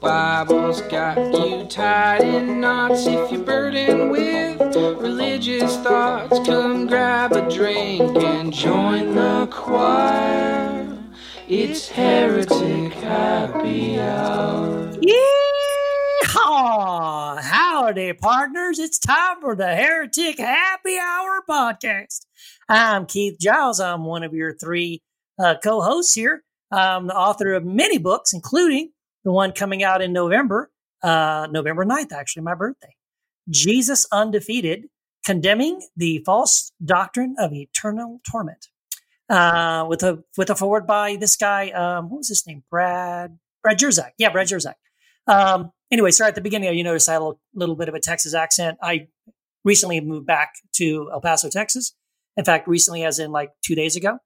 Bible's got you tied in knots if you're burdened with religious thoughts. Come grab a drink and join the choir. It's Heretic Happy Hour. Yeehaw! Howdy, partners. It's time for the Heretic Happy Hour podcast. I'm Keith Giles. I'm one of your three uh, co hosts here. I'm the author of many books, including the one coming out in November, uh, November 9th, actually, my birthday. Jesus Undefeated, condemning the false doctrine of eternal torment. Uh, with a with a forward by this guy, um, what was his name? Brad Brad Jersak. Yeah, Brad Jersak. Um, anyway, sorry at the beginning, you noticed I had a little, little bit of a Texas accent. I recently moved back to El Paso, Texas. In fact, recently, as in like two days ago.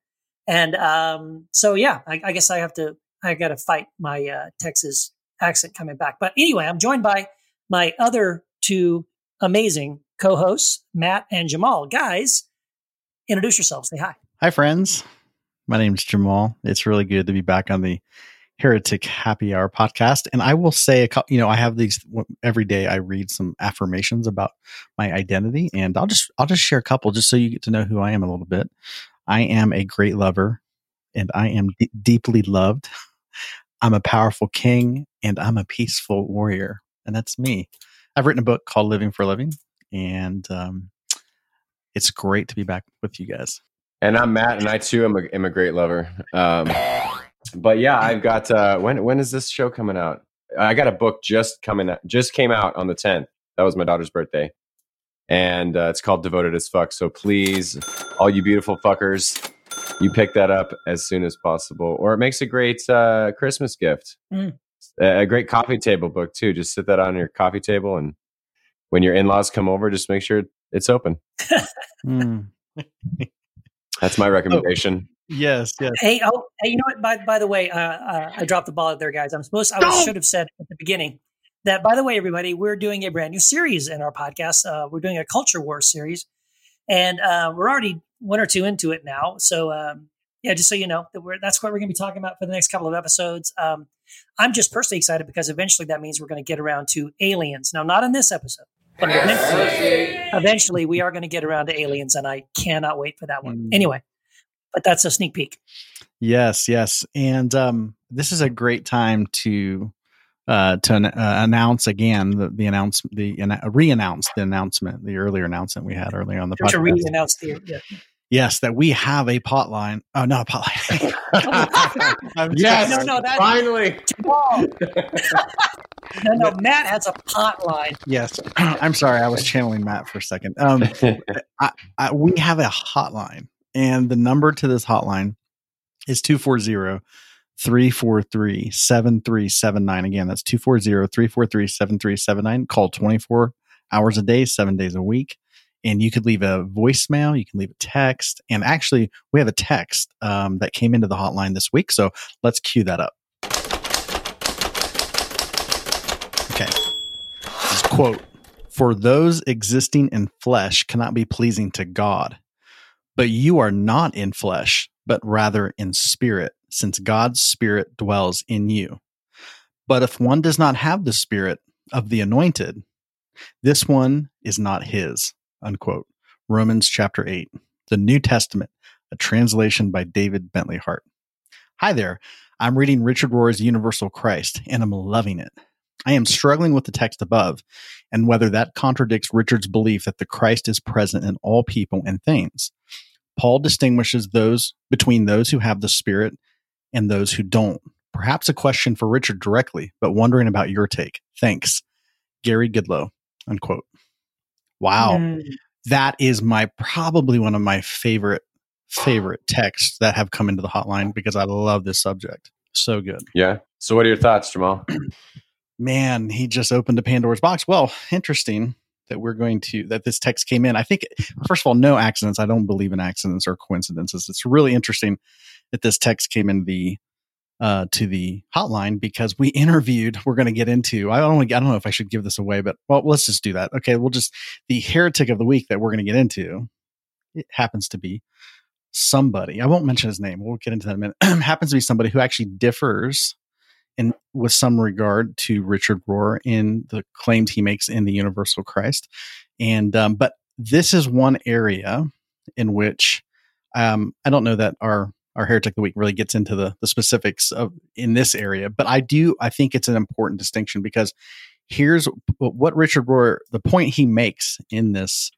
And um, so, yeah, I, I, guess I have to, I got to fight my uh, Texas accent coming back. But anyway, I'm joined by my other two amazing co hosts, Matt and Jamal. Guys, introduce yourselves. Say hi. Hi, friends. My name is Jamal. It's really good to be back on the Heretic Happy Hour podcast. And I will say, a you know, I have these every day. I read some affirmations about my identity, and I'll just I'll just share a couple just so you get to know who I am a little bit. I am a great lover, and I am d- deeply loved. I'm a powerful king, and I'm a peaceful warrior, and that's me. I've written a book called Living for a Living, and um, it's great to be back with you guys. And I'm Matt, and I too am a, am a great lover. Um, but yeah, I've got uh, when when is this show coming out? I got a book just coming out, just came out on the 10th. That was my daughter's birthday, and uh, it's called Devoted as Fuck. So please, all you beautiful fuckers, you pick that up as soon as possible, or it makes a great uh, Christmas gift. Mm. A great coffee table book too. Just sit that on your coffee table, and when your in-laws come over, just make sure it's open. mm. That's my oh, recommendation. Oh, yes, yes. Hey, oh, hey, you know what? By by the way, uh, uh, I dropped the ball there, guys. I'm supposed. I was, should have said at the beginning that. By the way, everybody, we're doing a brand new series in our podcast. Uh, we're doing a culture war series, and uh, we're already one or two into it now. So, um, yeah, just so you know, that we're that's what we're going to be talking about for the next couple of episodes. Um, I'm just personally excited because eventually that means we're going to get around to aliens. Now, not in this episode. But eventually, eventually, we are going to get around to aliens, and I cannot wait for that one. Mm. Anyway, but that's a sneak peek. Yes, yes, and um, this is a great time to uh, to uh, announce again the, the announce the uh, re-announce the announcement, the earlier announcement we had earlier on the podcast. To re-announce the yeah. Yes, that we have a potline. Oh, not a potline. yes, no, no, that's finally. no, no, Matt has a potline. Yes, I'm sorry, I was channeling Matt for a second. Um, I, I, we have a hotline, and the number to this hotline is 240 343 7379. Again, that's 240 343 7379. Call 24 hours a day, seven days a week and you could leave a voicemail, you can leave a text, and actually, we have a text um, that came into the hotline this week. So let's cue that up. Okay, this quote: "For those existing in flesh cannot be pleasing to God, but you are not in flesh, but rather in spirit, since God's spirit dwells in you. But if one does not have the spirit of the anointed." This one is not his unquote. Romans chapter 8, the New Testament, a translation by David Bentley Hart. Hi there. I'm reading Richard Rohr's Universal Christ, and I'm loving it. I am struggling with the text above and whether that contradicts Richard's belief that the Christ is present in all people and things. Paul distinguishes those between those who have the Spirit and those who don't. Perhaps a question for Richard directly, but wondering about your take. Thanks. Gary Goodlow, unquote. Wow. Mm. That is my probably one of my favorite favorite texts that have come into the hotline because I love this subject. So good. Yeah. So what are your thoughts, Jamal? Man, he just opened a Pandora's box. Well, interesting that we're going to that this text came in. I think first of all, no accidents. I don't believe in accidents or coincidences. It's really interesting that this text came in the uh, to the hotline because we interviewed. We're going to get into. I don't. I don't know if I should give this away, but well, let's just do that. Okay, we'll just the heretic of the week that we're going to get into. It happens to be somebody. I won't mention his name. We'll get into that in a minute. happens to be somebody who actually differs in with some regard to Richard Rohr in the claims he makes in the Universal Christ, and um, but this is one area in which um, I don't know that our our heretic of the week really gets into the the specifics of in this area, but I do I think it's an important distinction because here's what Richard Rohr the point he makes in this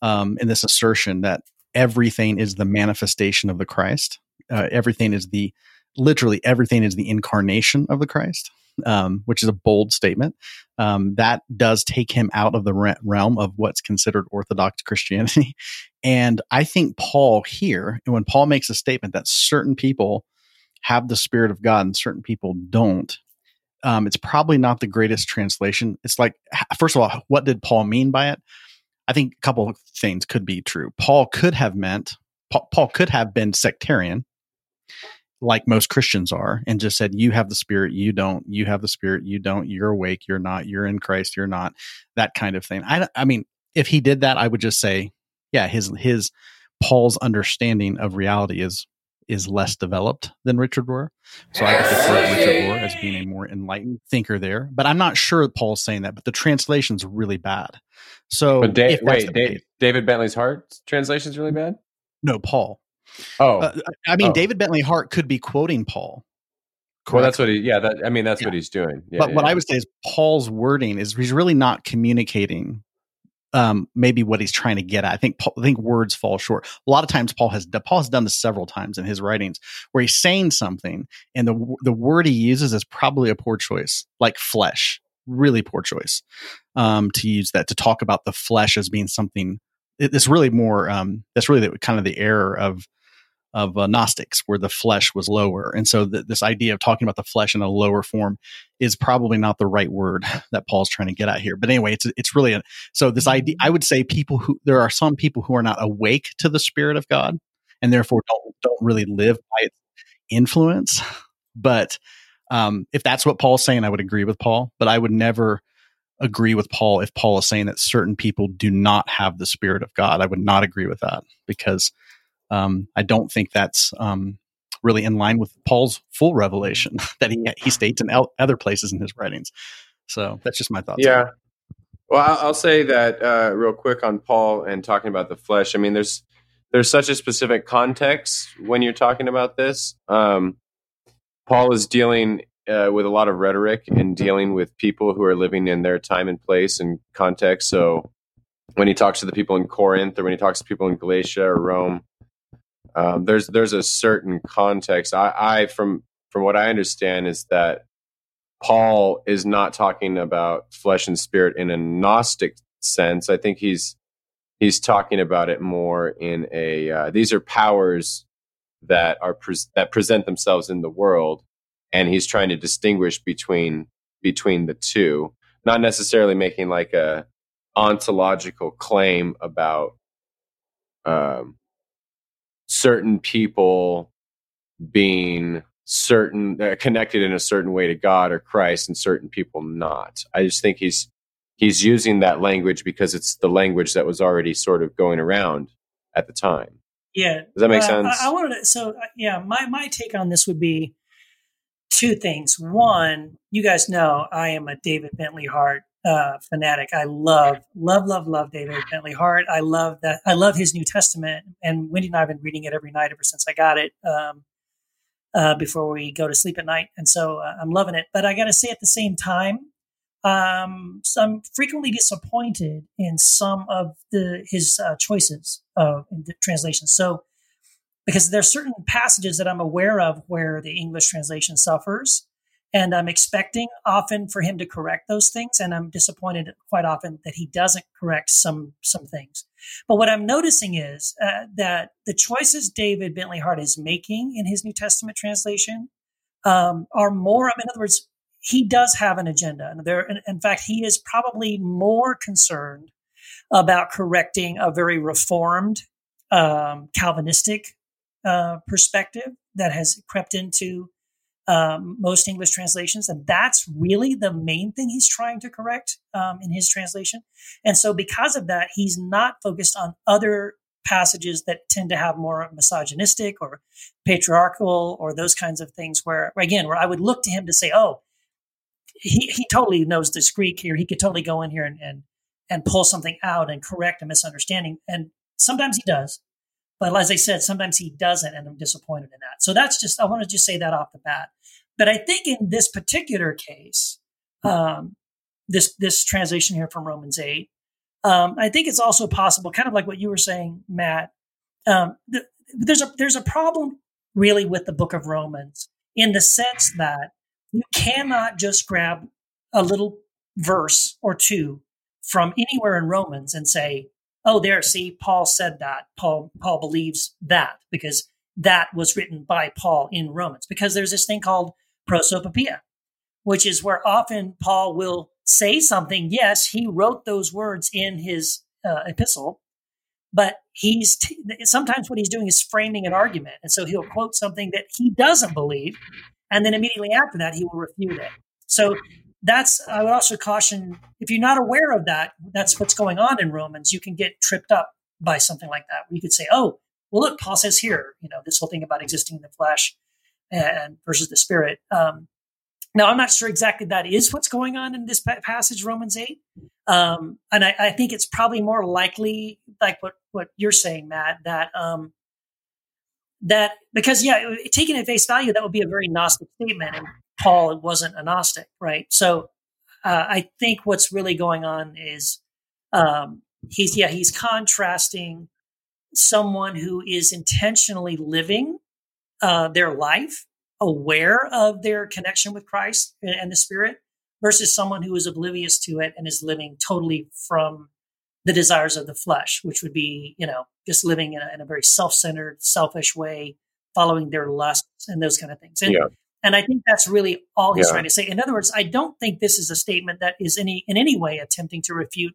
um, in this assertion that everything is the manifestation of the Christ, uh, everything is the literally everything is the incarnation of the Christ. Um, which is a bold statement. Um, that does take him out of the realm of what's considered Orthodox Christianity. And I think Paul here, and when Paul makes a statement that certain people have the Spirit of God and certain people don't, um, it's probably not the greatest translation. It's like, first of all, what did Paul mean by it? I think a couple of things could be true. Paul could have meant, Paul, Paul could have been sectarian, like most Christians are, and just said, You have the Spirit, you don't. You have the Spirit, you don't. You're awake, you're not. You're in Christ, you're not. That kind of thing. I, I mean, if he did that, I would just say, yeah, his his Paul's understanding of reality is is less developed than Richard Rohr. So I could defer Richard Rohr as being a more enlightened thinker there. But I'm not sure Paul's saying that, but the translation's really bad. So but da- wait, da- David Bentley Hart's translation's really bad? No, Paul. Oh. Uh, I mean, oh. David Bentley Hart could be quoting Paul. Correct? Well, that's what he, yeah, that, I mean, that's yeah. what he's doing. Yeah, but yeah, what I would say is Paul's wording is he's really not communicating um, maybe what he's trying to get at. I think Paul, I think words fall short. A lot of times Paul has Paul has done this several times in his writings where he's saying something and the the word he uses is probably a poor choice, like flesh, really poor choice um, to use that to talk about the flesh as being something. It, it's really more. Um, that's really the, kind of the error of of uh, Gnostics, where the flesh was lower. And so th- this idea of talking about the flesh in a lower form is probably not the right word that Paul's trying to get at here. But anyway, it's it's really a, so this idea. I would say people who there are some people who are not awake to the Spirit of God, and therefore don't don't really live by its influence. But um, if that's what Paul's saying, I would agree with Paul. But I would never agree with Paul if Paul is saying that certain people do not have the Spirit of God. I would not agree with that because um, I don't think that's um, really in line with Paul's full revelation that he he states in other places in his writings. So that's just my thoughts. Yeah. Well, I'll say that uh, real quick on Paul and talking about the flesh. I mean, there's there's such a specific context when you're talking about this. Um, Paul is dealing uh, with a lot of rhetoric and dealing with people who are living in their time and place and context. So when he talks to the people in Corinth or when he talks to people in Galatia or Rome, um, there's there's a certain context. I, I from from what I understand is that Paul is not talking about flesh and spirit in a Gnostic sense. I think he's he's talking about it more in a uh, these are powers that are pre- that present themselves in the world, and he's trying to distinguish between between the two, not necessarily making like a ontological claim about um, certain people being certain uh, connected in a certain way to God or Christ and certain people not. I just think he's he's using that language because it's the language that was already sort of going around at the time. Yeah. Does that make uh, sense? I, I wanted to, so uh, yeah, my my take on this would be two things. One, you guys know I am a David Bentley Hart uh, fanatic. I love, love, love, love David Bentley Hart. I love that. I love his New Testament, and Wendy and I have been reading it every night ever since I got it um, uh, before we go to sleep at night, and so uh, I'm loving it. But I got to say, at the same time, um, so I'm frequently disappointed in some of the his uh, choices of in the translations. So because there's certain passages that I'm aware of where the English translation suffers and I'm expecting often for him to correct those things, and I'm disappointed quite often that he doesn't correct some some things. But what I'm noticing is uh, that the choices David Bentley Hart is making in his New Testament translation um, are more. In other words, he does have an agenda, and there, in, fact, he is probably more concerned about correcting a very reformed um, Calvinistic uh, perspective that has crept into um, most English translations. And that's really the main thing he's trying to correct um, in his translation. And so, because of that, he's not focused on other passages that tend to have more misogynistic or patriarchal or those kinds of things where again where i would look to him to say oh he, he totally knows this greek here he could totally go in here and, and and pull something out and correct a misunderstanding and sometimes he does but as i said sometimes he doesn't and i'm disappointed in that so that's just i want to just say that off the bat but i think in this particular case um, this this translation here from romans 8 um, I think it's also possible, kind of like what you were saying, Matt. Um, the, there's a there's a problem really with the Book of Romans in the sense that you cannot just grab a little verse or two from anywhere in Romans and say, "Oh, there, see, Paul said that. Paul Paul believes that because that was written by Paul in Romans." Because there's this thing called prosopopoeia, which is where often Paul will say something. Yes, he wrote those words in his uh, epistle, but he's t- sometimes what he's doing is framing an argument, and so he'll quote something that he doesn't believe, and then immediately after that he will refute it. So that's I would also caution if you're not aware of that, that's what's going on in Romans. You can get tripped up by something like that. where you could say, oh, well, look, Paul says here, you know, this whole thing about existing in the flesh and versus the spirit. Um, now, I'm not sure exactly that is what's going on in this passage, Romans 8. Um, and I, I, think it's probably more likely, like what, what you're saying, Matt, that, um, that because, yeah, taken at face value, that would be a very Gnostic statement. And Paul wasn't a Gnostic, right? So uh, I think what's really going on is um, he's, yeah, he's contrasting someone who is intentionally living uh, their life aware of their connection with Christ and the Spirit versus someone who is oblivious to it and is living totally from the desires of the flesh, which would be, you know, just living in a, in a very self centered, selfish way, following their lusts and those kind of things. And, yeah. And I think that's really all he's yeah. trying to say. In other words, I don't think this is a statement that is any in any way attempting to refute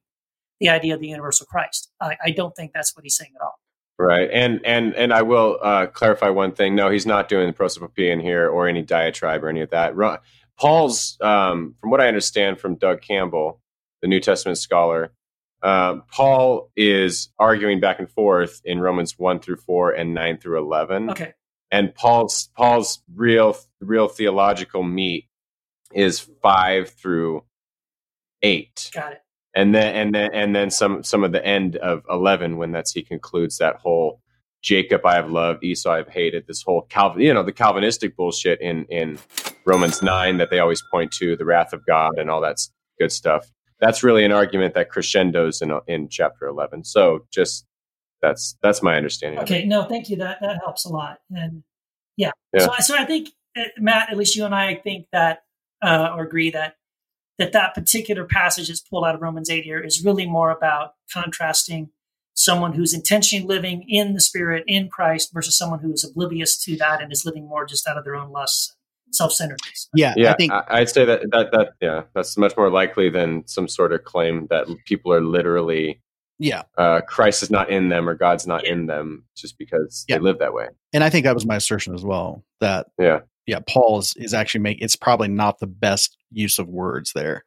the idea of the universal Christ. I, I don't think that's what he's saying at all. Right, and and and I will uh, clarify one thing. No, he's not doing the prosopopoeia here or any diatribe or any of that. Paul's, um, from what I understand from Doug Campbell, the New Testament scholar, uh, Paul is arguing back and forth in Romans one through four and nine through eleven. Okay, and Paul's Paul's real real theological meat is five through eight. Got it. And then and then and then some some of the end of 11 when that's he concludes that whole jacob i have loved esau i've hated this whole calvin you know the calvinistic bullshit in in romans 9 that they always point to the wrath of god and all that good stuff. That's really an argument that crescendos in in chapter 11 so just that's that's my understanding okay no thank you that that helps a lot and yeah, yeah. So, so i think uh, matt at least you and i think that uh, or agree that that that particular passage that's pulled out of Romans 8 here is really more about contrasting someone who's intentionally living in the spirit in Christ versus someone who is oblivious to that and is living more just out of their own lusts self-centeredness. Yeah, yeah. I think I'd say that that that yeah, that's much more likely than some sort of claim that people are literally yeah uh, Christ is not in them or God's not in them just because yeah. they live that way. And I think that was my assertion as well. That yeah, yeah, Paul is, is actually make it's probably not the best use of words there.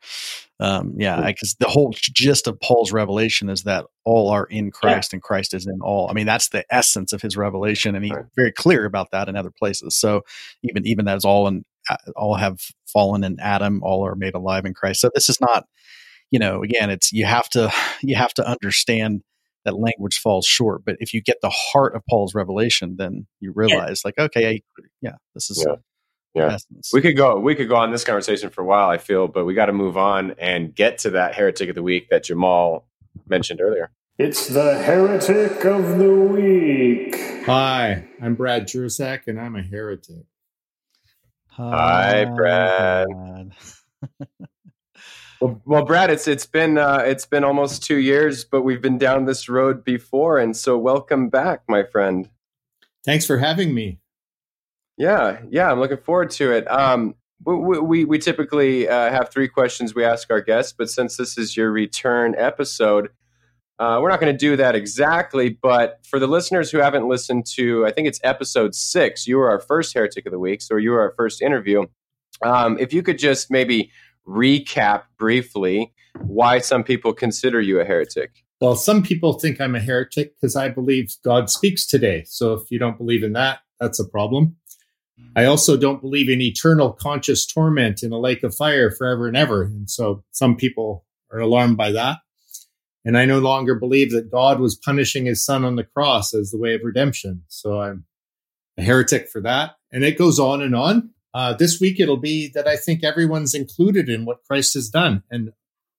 Um, yeah, because the whole gist of Paul's revelation is that all are in Christ yeah. and Christ is in all. I mean, that's the essence of his revelation, and he's right. very clear about that in other places. So even even that is all and uh, all have fallen in Adam, all are made alive in Christ. So this is not, you know, again, it's you have to you have to understand that language falls short. But if you get the heart of Paul's revelation, then you realize, yeah. like, okay, I, yeah, this is yeah. Yeah. we could go we could go on this conversation for a while i feel but we got to move on and get to that heretic of the week that jamal mentioned earlier. It's the heretic of the week. Hi i'm brad Jersak, and i'm a heretic. Hi, brad, brad. well, well brad it's it's been uh, it's been almost two years but we've been down this road before and so welcome back my friend thanks for having me yeah, yeah, I'm looking forward to it. Um, we, we, we typically uh, have three questions we ask our guests, but since this is your return episode, uh, we're not going to do that exactly. But for the listeners who haven't listened to, I think it's episode six, you were our first heretic of the week, so you were our first interview. Um, if you could just maybe recap briefly why some people consider you a heretic. Well, some people think I'm a heretic because I believe God speaks today. So if you don't believe in that, that's a problem. I also don't believe in eternal conscious torment in a lake of fire forever and ever. And so some people are alarmed by that. And I no longer believe that God was punishing his son on the cross as the way of redemption. So I'm a heretic for that. And it goes on and on. Uh, this week, it'll be that I think everyone's included in what Christ has done. And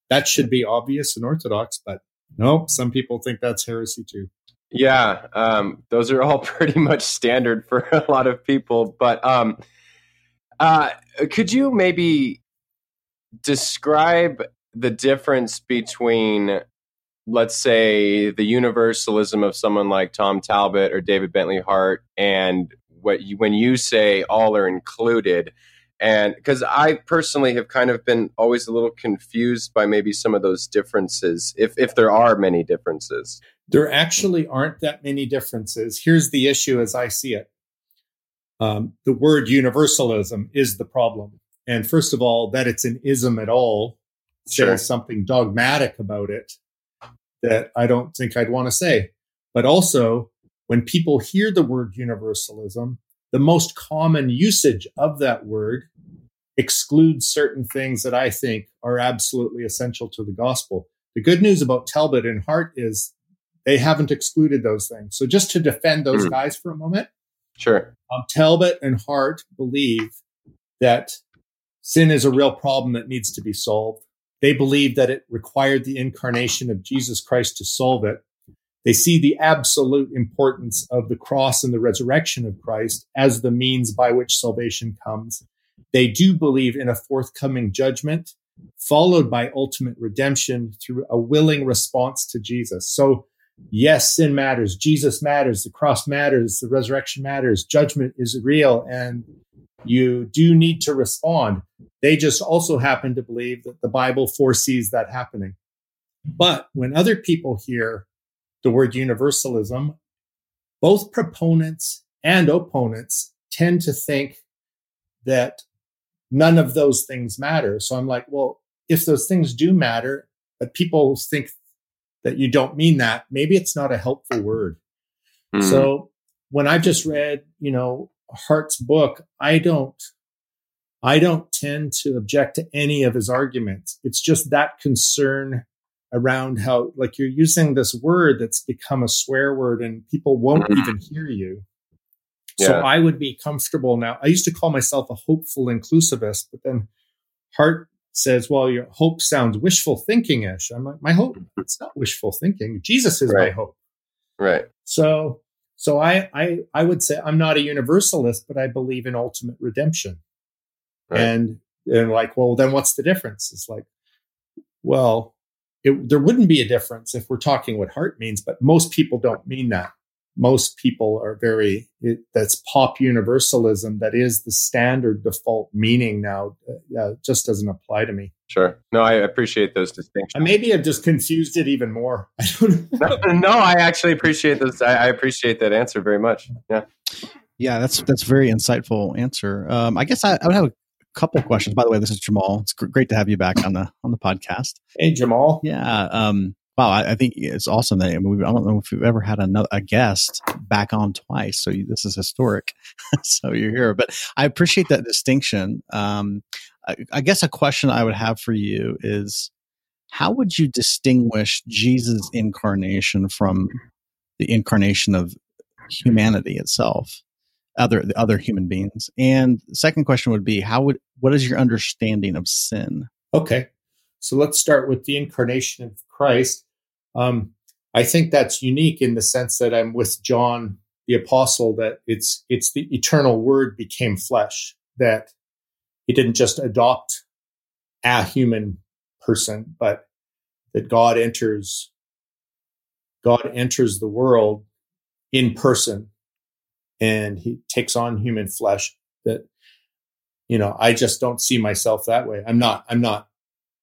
that should be obvious and orthodox, but no, some people think that's heresy too. Yeah, um, those are all pretty much standard for a lot of people. But um, uh, could you maybe describe the difference between, let's say, the universalism of someone like Tom Talbott or David Bentley Hart, and what you, when you say all are included? And because I personally have kind of been always a little confused by maybe some of those differences, if if there are many differences. There actually aren't that many differences. Here's the issue as I see it. Um, the word universalism is the problem. And first of all, that it's an ism at all Sure. says something dogmatic about it that I don't think I'd want to say. But also, when people hear the word universalism, the most common usage of that word excludes certain things that I think are absolutely essential to the gospel. The good news about Talbott and Hart is they haven't excluded those things. So just to defend those Hmm. guys for a moment, Sure. um, Talbott and Hart believe that sin is a real problem that needs to be solved. They believe that it required the incarnation of Jesus Christ to solve it. They see the absolute importance of the cross and the resurrection of Christ as the means by which salvation comes. They do believe in a forthcoming judgment, followed by ultimate redemption through a willing response to Jesus. So, yes, sin matters. Jesus matters. The cross matters. The resurrection matters. Judgment is real. And you do need to respond. They just also happen to believe that the Bible foresees that happening. But when other people hear the word universalism, both proponents and opponents tend to think that none of those things matter. So I'm like, well, if those things do matter, but people think that you don't mean that, maybe it's not a helpful word. Hmm. So when I've just read, you know, Hart's book, I don't, I don't tend to object to any of his arguments. It's just that concern around how, like, you're using this word that's become a swear word and people won't Mhm. even hear you. So Yeah. I would be comfortable now. I used to call myself a hopeful inclusivist, but then Hart says, well, your hope sounds wishful thinking ish. I'm like, my hope, it's not wishful thinking. Jesus is my hope. right. So, so I, I, I would say I'm not a universalist, but I believe in ultimate redemption. Right. And, and like, well, then what's the difference? It's like, well, it, there wouldn't be a difference if we're talking what Hart means, but most people don't mean that. Most people are very, it, that's pop universalism. That is the standard default meaning now. Uh, uh, just doesn't apply to me. Sure. No, I appreciate those distinctions. And maybe I've just confused it even more. I don't know. no, no, I actually appreciate this. I, I appreciate that answer very much. Yeah. Yeah, that's that's a very insightful answer. Um, I guess I, I would have a couple questions. By the way, this is Jamal. It's gr- great to have you back on the on the podcast. Hey, Jamal. Yeah. Um, wow. I, I think it's awesome that I, mean, I don't know if we've ever had another a guest back on twice. So you, this is historic. so you're here, but I appreciate that distinction. Um, I, I guess a question I would have for you is, how would you distinguish Jesus' incarnation from the incarnation of humanity itself? Other the other human beings and the second question would be how would what is your understanding of sin Okay. So let's start with the incarnation of Christ. Um, I think that's unique in the sense that I'm with John the apostle that it's it's the eternal word became flesh that he didn't just adopt a human person but that God enters God enters the world in person and he takes on human flesh that you know i just don't see myself that way. I'm not i'm not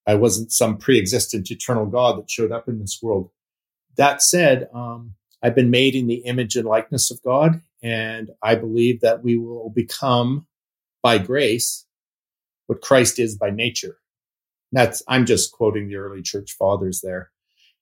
i wasn't some pre-existent eternal god that showed up in this world. That said um, i've been made in the image and likeness of god and i believe that we will become by grace what christ is by nature. That's i'm just quoting the early church fathers there.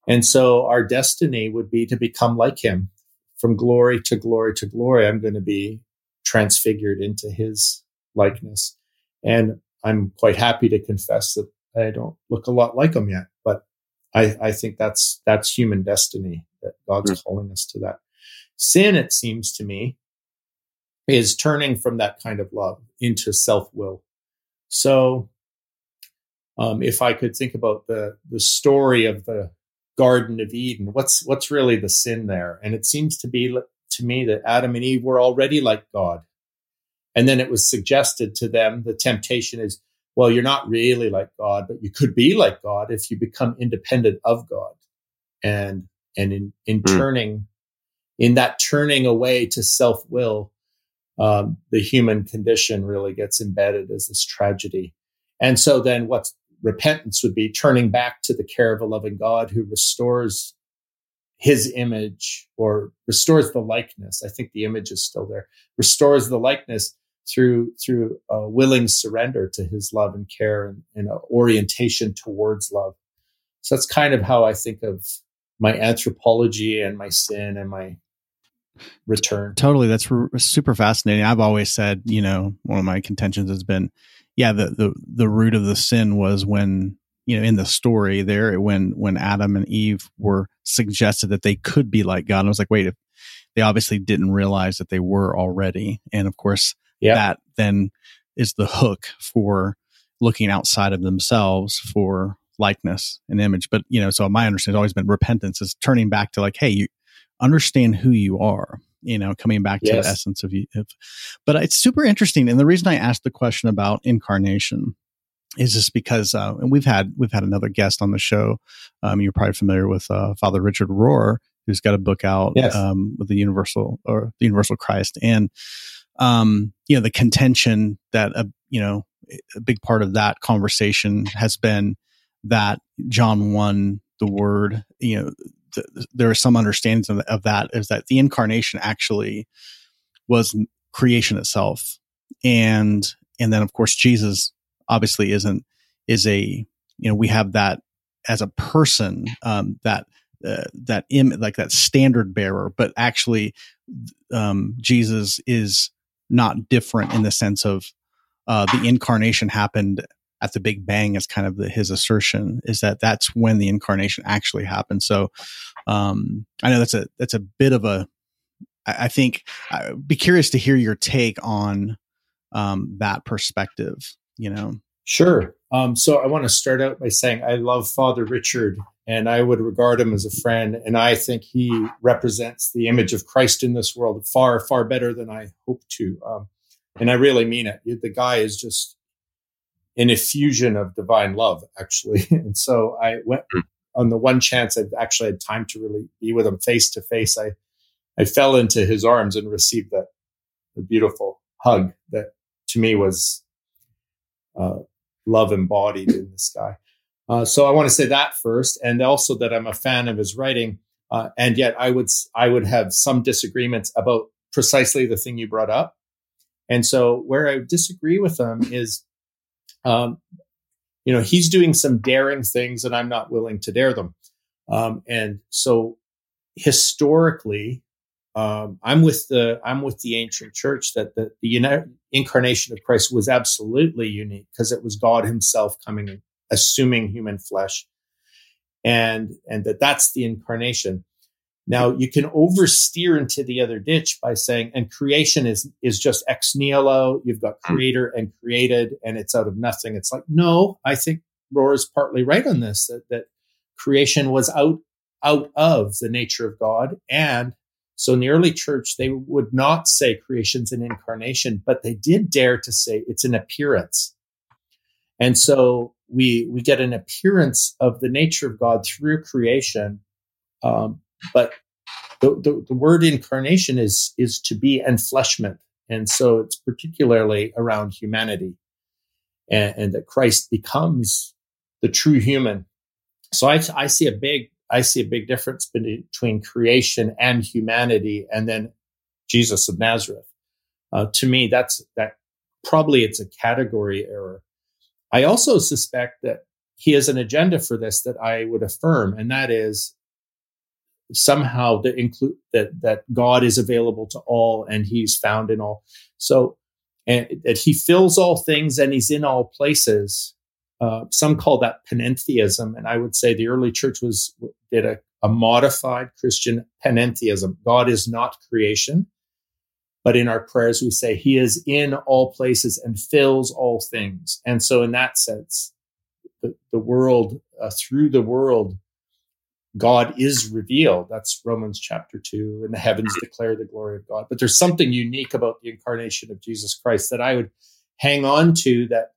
And so our destiny would be to become like him from glory to glory to glory. I'm going to be transfigured into his likeness. And I'm quite happy to confess that I don't look a lot like him yet, but I, I think that's, that's human destiny that God's mm. calling us to that. Sin, it seems to me, is turning from that kind of love into self will. So, um, if I could think about the the story of the Garden of Eden, what's what's really the sin there? And it seems to be to me that Adam and Eve were already like God, and then it was suggested to them the temptation is, well, you're not really like God, but you could be like God if you become independent of God, and and in in mm. turning in that turning away to self will um, the human condition really gets embedded as this tragedy. And so then what's repentance would be turning back to the care of a loving God who restores his image or restores the likeness. I think the image is still there, restores the likeness through, through a willing surrender to his love and care and, and orientation towards love. So that's kind of how I think of my anthropology and my sin and my return. Totally. That's r- super fascinating. I've always said, you know, one of my contentions has been, yeah, the, the, the root of the sin was when, you know, in the story there, when, when Adam and Eve were suggested that they could be like God. And I was like, wait, if they obviously didn't realize that they were already. And of course, yeah. that then is the hook for looking outside of themselves for likeness and image. But, you know, so my understanding has always been repentance is turning back to like, hey, you, understand who you are you know coming back to yes. the essence of you but it's super interesting and the reason i asked the question about incarnation is just because uh, and we've had we've had another guest on the show um, you're probably familiar with uh, father richard rohr who's got a book out yes. um, with the universal or the universal christ and um, you know the contention that a you know a big part of that conversation has been that john 1 the word you know there are some understandings of, of that is that the incarnation actually was creation itself. And and then of course jesus obviously isn't is a you know we have that as a person um that uh, that Im- like that standard bearer but actually um jesus is not different in the sense of uh the incarnation happened at the big bang is kind of the, his assertion is that that's when the incarnation actually happened so um, I know that's a that's a bit of a. I, I think I'd be curious to hear your take on um, that perspective. You know, sure. Um, so I want to start out by saying I love Father Richard, and I would regard him as a friend, and I think he represents the image of Christ in this world far far better than I hope to. Um, and I really mean it. The guy is just an effusion of divine love, actually. and so I went hmm on the one chance I've actually had time to really be with him face to face, I I fell into his arms and received that beautiful hug that to me was uh, love embodied in this guy. Uh, so I want to say that first, and also that I'm a fan of his writing. Uh, and yet, I would I would have some disagreements about precisely the thing you brought up. And so, where I disagree with him is um, you know, he's doing some daring things and I'm not willing to dare them. Um, and so historically, um, I'm with the I'm with the ancient church that the, the uni- incarnation of Christ was absolutely unique because it was God Himself coming, assuming human flesh, and and that that's the incarnation. Now you can oversteer into the other ditch by saying, and creation is is just ex nihilo. You've got hmm. creator and created, and it's out of nothing. It's like, no, I think Rohr is partly right on this, that, that creation was out out of the nature of God. And so in the early church, they would not say creation's an incarnation, but they did dare to say it's an appearance. And so we we get an appearance of the nature of God through creation. Um, but the, the, the word incarnation is is to be enfleshment, and so it's particularly around humanity, and, and that Christ becomes the true human. So I, I see a big I see a big difference between creation and humanity, and then Jesus of Nazareth. Uh, to me, that's that probably it's a category error. I also suspect that he has an agenda for this that I would affirm, and that is somehow the include that that God is available to all and He's found in all. So and that He fills all things and He's in all places. Uh, some call that panentheism, and I would say the early church was did a, a modified Christian panentheism. God is not creation, but in our prayers we say He is in all places and fills all things. And so, in that sense, the, the world uh, through the world God is revealed. That's Romans chapter 2, and the heavens declare the glory of God. But there's something unique about the incarnation of Jesus Christ that I would hang on to that.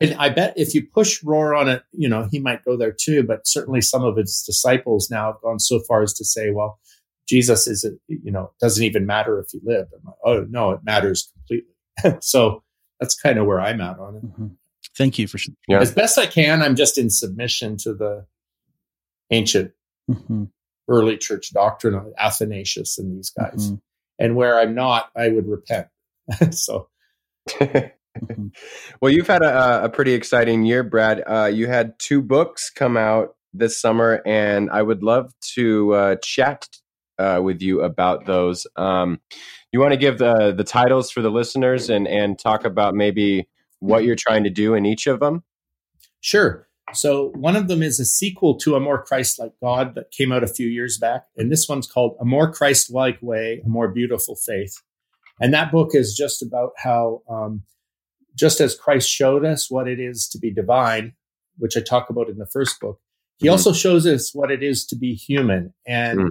And I bet if you push Rohr on it, you know, he might go there too. But certainly some of his disciples now have gone so far as to say, well, Jesus is, a, you know, doesn't even matter if he lived. Like, oh, no, it matters completely. so that's kind of where I'm at on it. Mm-hmm. Thank you for yeah. as best I can. I'm just in submission to the ancient mm-hmm. early church doctrine of Athanasius and these guys. Mm-hmm. And where I'm not, I would repent. so. mm-hmm. Well, you've had a, a pretty exciting year, Brad. Uh, you had two books come out this summer, and I would love to uh, chat uh, with you about those. Um, you want to give the the titles for the listeners and and talk about maybe what you're trying to do in each of them? Sure. So one of them is a sequel to A More Christ-like God that came out a few years back. And this one's called A More Christ-like Way, A More Beautiful Faith. And that book is just about how, um, just as Christ showed us what it is to be divine, which I talk about in the first book, he mm-hmm. also shows us what it is to be human. And mm-hmm.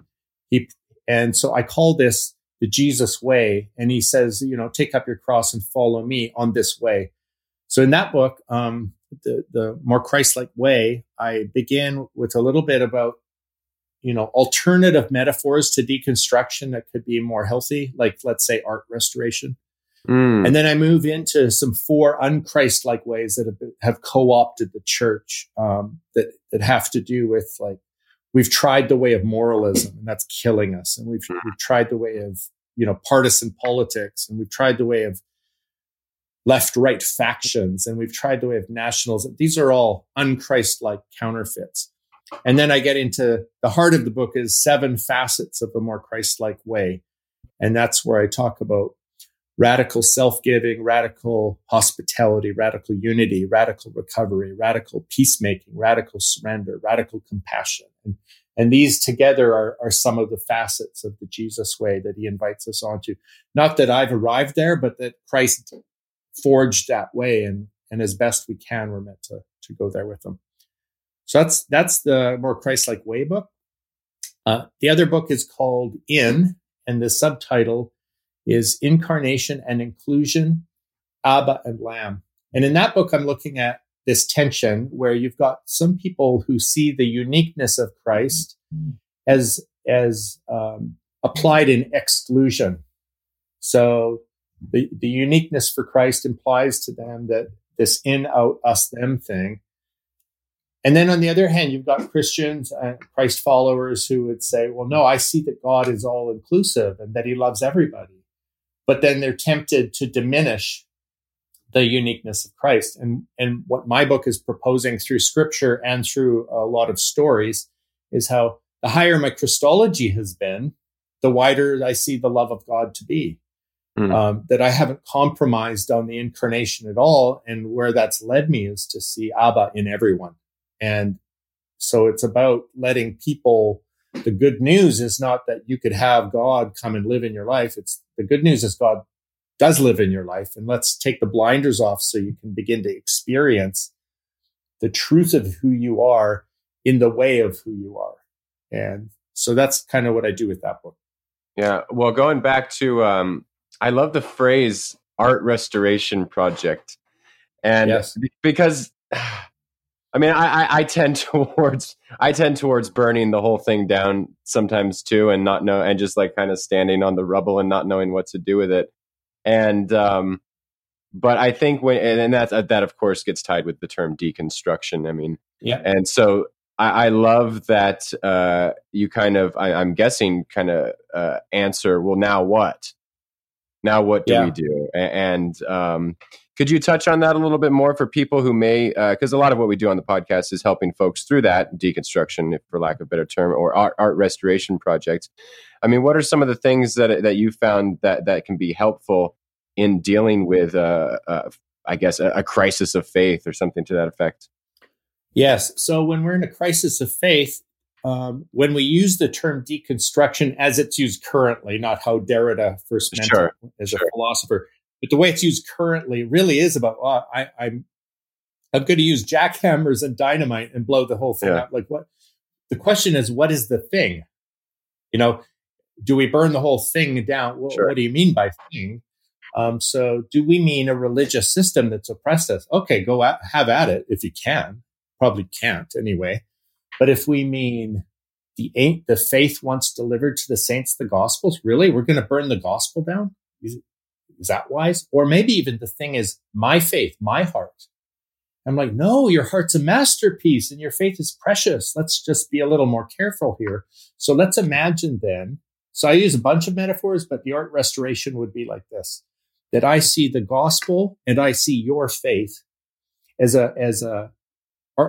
he, and so I call this the Jesus way. And he says, you know, take up your cross and follow me on this way. So in that book, um, the, the more Christ-like way, I begin with a little bit about, you know, alternative metaphors to deconstruction that could be more healthy, like let's say art restoration. Mm. And then I move into some four unchrist-like ways that have, have co-opted the church um, that that have to do with like we've tried the way of moralism and that's killing us, and we've we've tried the way of you know partisan politics, and we've tried the way of left right factions and we've tried the way of nationals. These are all unchrist like counterfeits. And then I get into the heart of the book is seven facets of a more Christ like way. And that's where I talk about radical self giving, radical hospitality, radical unity, radical recovery, radical peacemaking, radical surrender, radical compassion. And, and these together are, are some of the facets of the Jesus way that he invites us onto. Not that I've arrived there, but that Christ forged that way and and as best we can we're meant to to go there with them. So that's that's the more christ-like way book. Uh, the other book is called in and the subtitle is incarnation and inclusion abba and lamb. And in that book i'm looking at this tension where you've got some people who see the uniqueness of christ as as um, applied in exclusion. So the, the uniqueness for Christ implies to them that this in, out, us, them thing. And then on the other hand, you've got Christians and Christ followers who would say, well, no, I see that God is all inclusive and that he loves everybody. But then they're tempted to diminish the uniqueness of Christ. And, and what my book is proposing through scripture and through a lot of stories is how the higher my Christology has been, the wider I see the love of God to be. Mm. Um, that I haven't compromised on the incarnation at all. And where that's led me is to see Abba in everyone. And so it's about letting people, the good news is not that you could have God come and live in your life. It's the good news is God does live in your life. And let's take the blinders off so you can begin to experience the truth of who you are in the way of who you are. And so that's kind of what I do with that book. Yeah. Well, going back to um, I love the phrase art restoration project. And yes. because I mean I, I, tend towards I tend towards burning the whole thing down sometimes too and not know and just like kind of standing on the rubble and not knowing what to do with it. And um but I think when and that that of course gets tied with the term deconstruction. I mean, yeah. And so I, I love that uh, you kind of I, am guessing kind of uh, answer. Well, now what? Now what do yeah. we do and um, could you touch on that a little bit more for people who may, because a lot of what we do on the podcast is helping folks through that deconstruction, if for lack of a better term, or art, art restoration projects. I mean, what are some of the things that that you found that that can be helpful in dealing with, uh, uh, I guess, a, a crisis of faith or something to that effect? Yes. So when we're in a crisis of faith, um, when we use the term deconstruction as it's used currently, not how Derrida first meant Sure, it as sure. a philosopher, but the way it's used currently really is about, well, I, I'm, I'm going to use jackhammers and dynamite and blow the whole thing Yeah. up. Like what? The question is, what is the thing? You know, do we burn the whole thing down? What, Sure. what do you mean by thing? Um, so, do we mean a religious system that's oppressed us? Okay, go at, have at it if you can. Probably can't anyway. But if we mean the the faith once delivered to the saints the gospels, really, we're going to burn the gospel down? Is, is that wise? Or maybe even the thing is my faith, my heart. I'm like, no, your heart's a masterpiece and your faith is precious. Let's just be a little more careful here. So let's imagine then. So I use a bunch of metaphors, but the art restoration would be like this that I see the gospel and I see your faith as a, as a,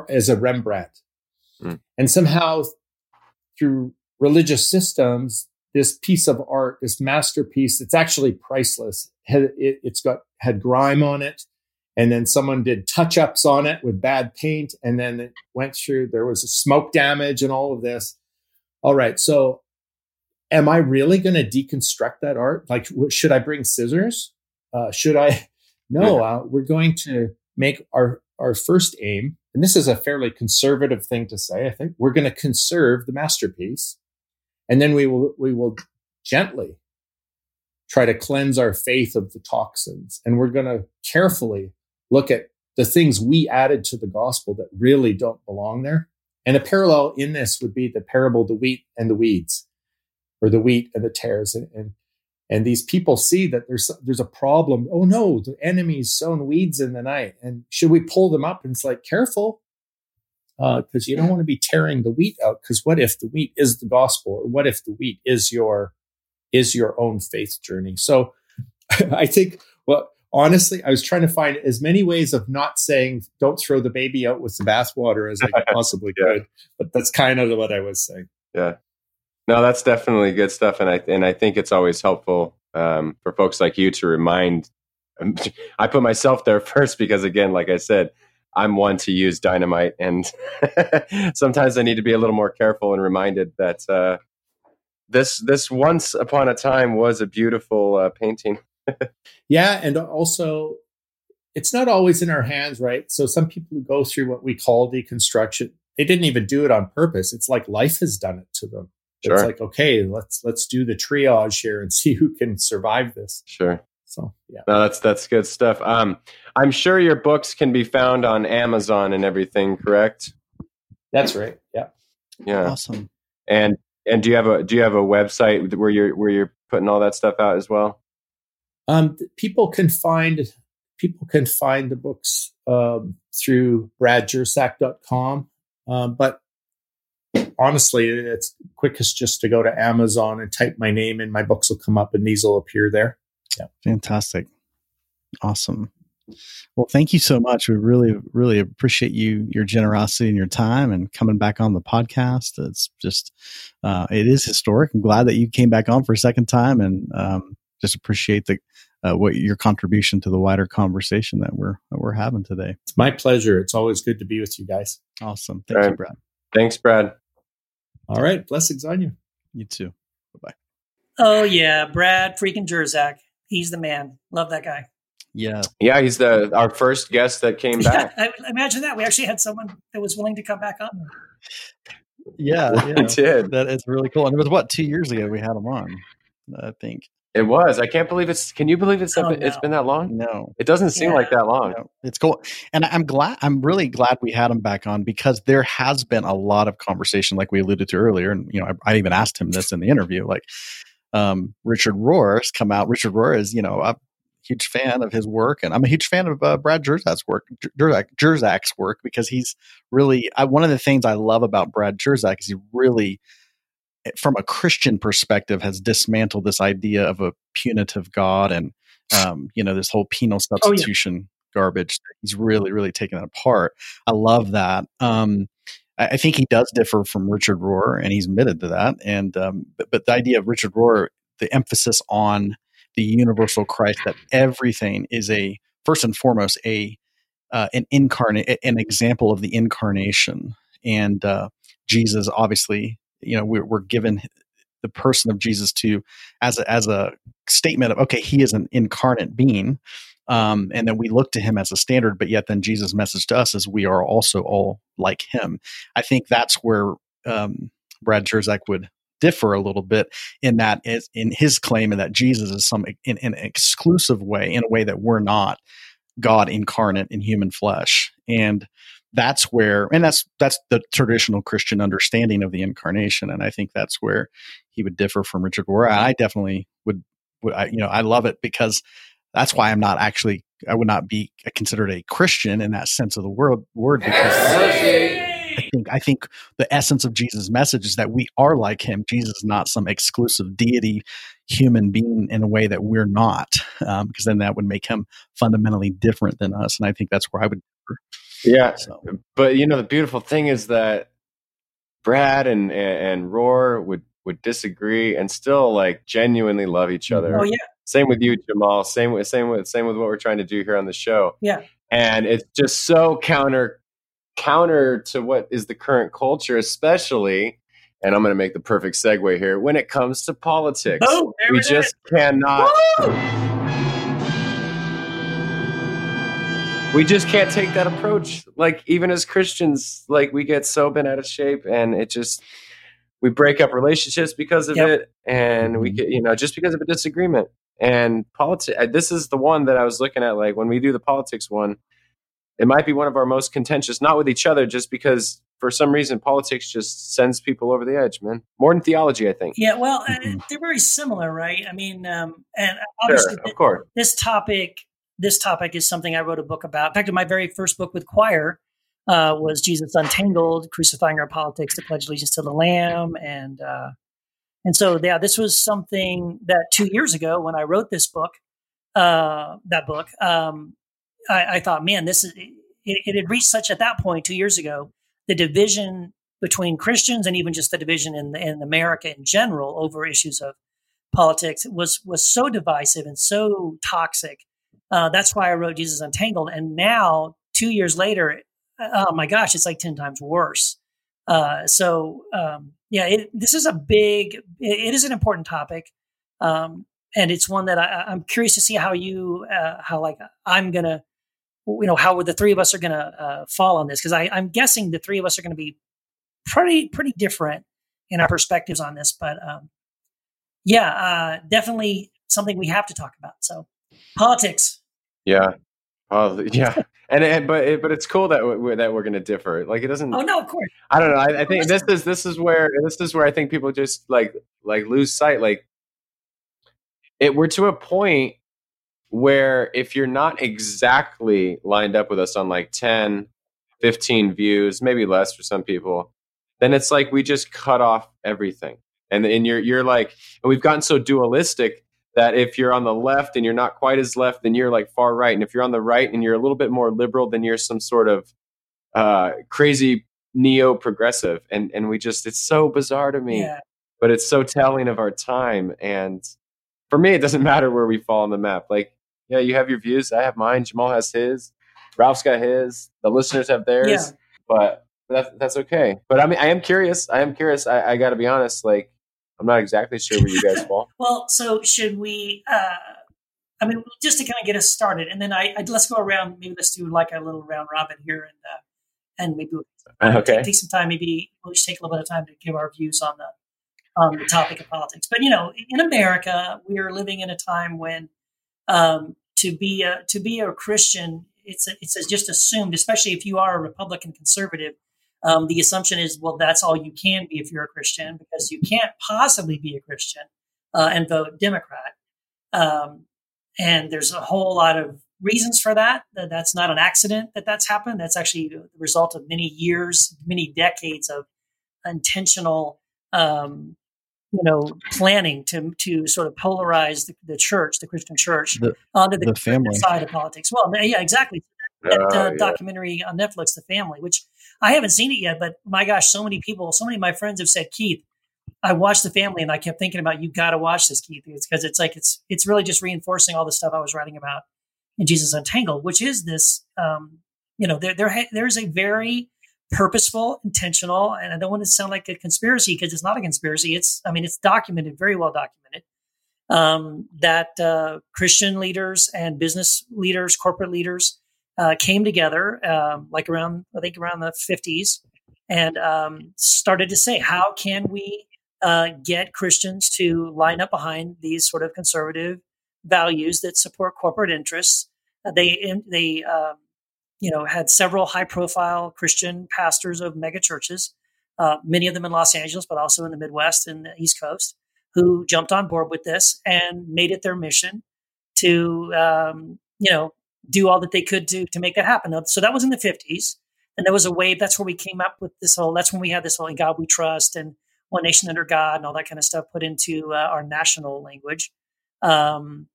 as a Rembrandt. Mm. And somehow through religious systems, this piece of art, this masterpiece, it's actually priceless. Had, it, it's got had grime on it, and then someone did touch ups on it with bad paint, and then it went through. There was smoke damage and all of this. All right, so am I really going to deconstruct that art? Like, should I bring scissors? Uh, should I? No, uh, we're going to make our our first aim, and this is a fairly conservative thing to say. I think we're going to conserve the masterpiece, and then we will we will gently try to cleanse our faith of the toxins, and we're going to carefully look at the things we added to the gospel that really don't belong there. And a parallel in this would be the parable, the wheat and the weeds, or the wheat and the tares, and, and and these people see that there's there's a problem. Oh no, the enemy's sown weeds in the night, and should we pull them up? And it's like careful, uh, because you don't want to be tearing the wheat out. Because what if the wheat is the gospel, or what if the wheat is your is your own faith journey? So I think well, honestly, I was trying to find as many ways of not saying don't throw the baby out with the bathwater as I possibly Yeah. could, but that's kind of what I was saying. Yeah. No, that's definitely good stuff, and I and I think it's always helpful um, for folks like you to remind. um, I put myself there first because, again, like I said, I'm one to use dynamite, and sometimes I need to be a little more careful and reminded that uh, this this once upon a time was a beautiful uh, painting. Yeah, and also it's not always in our hands, right? So some people who go through what we call deconstruction, they didn't even do it on purpose. It's like life has done it to them. Sure. It's like, okay, let's let's do the triage here and see who can survive this. Sure. So yeah. No, that's that's good stuff. Um, I'm sure your books can be found on Amazon and everything, correct? That's right. Yeah. Yeah. Awesome. And and do you have a do you have a website where you're where you're putting all that stuff out as well? Um, people can find people can find the books um, through bradjersak.com. Um, but honestly, it's quickest just to go to Amazon and type my name and my books will come up and these will appear there. Yeah. Fantastic. Awesome. Well, thank you so much. We really, really appreciate you, your generosity and your time and coming back on the podcast. It's just, uh, it is historic. I'm glad that you came back on for a second time and, um, just appreciate the, uh, what your contribution to the wider conversation that we're, that we're having today. It's my pleasure. It's always good to be with you guys. Awesome. Thank All you. Brad. Thanks, Brad. All right. Blessings on you. You too. Bye bye. Oh yeah, Brad freaking Jersak. He's the man. Love that guy. Yeah. Yeah, he's the our first guest that came Yeah, back. I, imagine that. We actually had someone that was willing to come back on. Yeah. We yeah. did. That is really cool. And it was what, two years ago we had him on, I think. It was. I can't believe it's. Can you believe it's Oh, it's no. been that long? No. It doesn't seem Yeah. like that long. No, it's cool. And I'm glad, I'm really glad we had him back on because there has been a lot of conversation, like we alluded to earlier. And, you know, I, I even asked him this in the interview. Like, um, Richard Rohr has come out. Richard Rohr is, you know, a huge fan of his work. And I'm a huge fan of uh, Brad Jersak's work, Jersak, Jersak's work, because he's really, I, one of the things I love about Brad Jersak is he really, from a Christian perspective, has dismantled this idea of a punitive God and, um, you know, this whole penal Oh, yeah. substitution garbage. He's really, really taken it apart. I love that. Um, I, I think he does differ from Richard Rohr, and he's admitted to that. And um, but, but the idea of Richard Rohr, the emphasis on the universal Christ, that everything is a first and foremost a uh, an incarnate, an example of the incarnation, and uh, Jesus, obviously, you know, we're, we're given the person of Jesus to as a, as a statement of okay, he is an incarnate being, um, and then we look to him as a standard. But yet, then Jesus' message to us is we are also all like him. I think that's where um, Brad Jersak would differ a little bit in that is in his claim that Jesus is some in, an exclusive way, in a way that we're not God incarnate in human flesh, and that's where and that's that's the traditional Christian understanding of the incarnation, and I think that's where he would differ from Richard Rohr. I definitely would, would I, you know, I love it because that's why I'm not actually I would not be considered a Christian in that sense of the word word because. I think I think the essence of Jesus' message is that we are like him. Jesus is not some exclusive deity human being in a way that we're not, um, because then that would make him fundamentally different than us. And I think that's where I would. Yeah, so. but you know the beautiful thing is that Brad and and Rohr would would disagree and still like genuinely love each other. Oh yeah. Same with you, Jamal. Same with same with same with what we're trying to do here on the show. Yeah. And it's just so counter counter to what is the current culture, especially, and I'm going to make the perfect segue here when it comes to politics. Oh, we just is. cannot. Woo! We just can't take that approach. Like even as Christians, like we get so bent out of shape, and it just we break up relationships because of yep. it, and we get you know just because of a disagreement. And politics. This is the one that I was looking at. Like when we do the politics one, it might be one of our most contentious, not with each other, just because for some reason politics just sends people over the edge, man. More than theology, I think. Yeah, well, uh, mm-hmm. they're very similar, right? I mean, um, and obviously, sure, of course, this topic, this topic is something I wrote a book about. In fact, my very first book with Quoir uh, was Jesus Untangled: Crucifying Our Politics to Pledge Allegiance to the Lamb, and uh, and so yeah, this was something that two years ago when I wrote this book, uh, that book. Um, I, I thought, man, this is it, it had reached such at that point two years ago the division between Christians and even just the division in, in America in general over issues of politics was was so divisive and so toxic. Uh, that's why I wrote Jesus Untangled. And now, two years later, oh my gosh, it's like ten times worse. Uh, so um, yeah, it, this is a big. It, it is an important topic. Um, and it's one that I, am curious to see how you, uh, how like I'm gonna you know how the three of us are going to uh, fall on this because I'm guessing the three of us are going to be pretty pretty different in our perspectives on this. But um, yeah, uh, definitely something we have to talk about. So politics. Yeah, uh, yeah, and, and but it, but it's cool that we're, that we're going to differ. Like it doesn't. Oh no, of course. I don't know. I, I think this is this is where this is where I think people just like like lose sight. Like it we're to a point where if you're not exactly lined up with us on like 10, 15 views, maybe less for some people, then it's like we just cut off everything. And and you're you're like and we've gotten so dualistic that if you're on the left and you're not quite as left, then you're like far right. And if you're on the right and you're a little bit more liberal, then you're some sort of uh, crazy neo progressive. And and we just it's so bizarre to me. Yeah. But it's so telling of our time. And for me, it doesn't matter where we fall on the map. Like yeah, you have your views. I have mine. Jamal has his. Ralph's got his. The listeners have theirs. Yeah. But that's that's okay. But I mean, I am curious. I am curious. I, I got to be honest. Like, I'm not exactly sure where you guys fall. well, so should we? uh I mean, just to kind of get us started, and then I, I let's go around. Maybe let's do like a little round robin here, and uh, and maybe we'll uh, okay. take, take some time. Maybe we'll just take a little bit of time to give our views on the on the topic of politics. But you know, in America, we are living in a time when um, to be a to be a Christian, it's a, it's a just assumed, especially if you are a Republican conservative. Um, the assumption is, well, that's all you can be if you're a Christian, because you can't possibly be a Christian uh, and vote Democrat. Um, and there's a whole lot of reasons for that. That's not an accident that that's happened. That's actually the result of many years, many decades of intentional um, you know, planning to to sort of polarize the, the church, the Christian church, The- onto the, the family. side of politics. Well, yeah, exactly. That Oh, uh, yeah. documentary on Netflix, The Family, which I haven't seen it yet, but my gosh, so many people, so many of my friends have said, Keith, I watched The Family, and I kept thinking about you. Got to watch this, Keith, It's because it's like it's it's really just reinforcing all the stuff I was writing about in Jesus Untangled, which is this. Um, you know, there there there's a very purposeful, intentional, and I don't want to sound like a conspiracy because it's not a conspiracy. It's, I mean, it's documented, very well documented, um, that uh, Christian leaders and business leaders, corporate leaders, uh, came together, um, like around, I think, around the 50s, and um, started to say, how can we uh, get Christians to line up behind these sort of conservative values that support corporate interests? Uh, they they um, you know had several high profile Christian pastors of mega churches, uh, many of them in Los Angeles, but also in the Midwest and the East Coast, who jumped on board with this and made it their mission to um, you know do all that they could to to make that happen. So that was in the fifties, and there was a wave. That's where we came up with this whole. That's when we had this whole "In God We Trust" and "One Nation Under God" and all that kind of stuff put into uh, our national language. Um,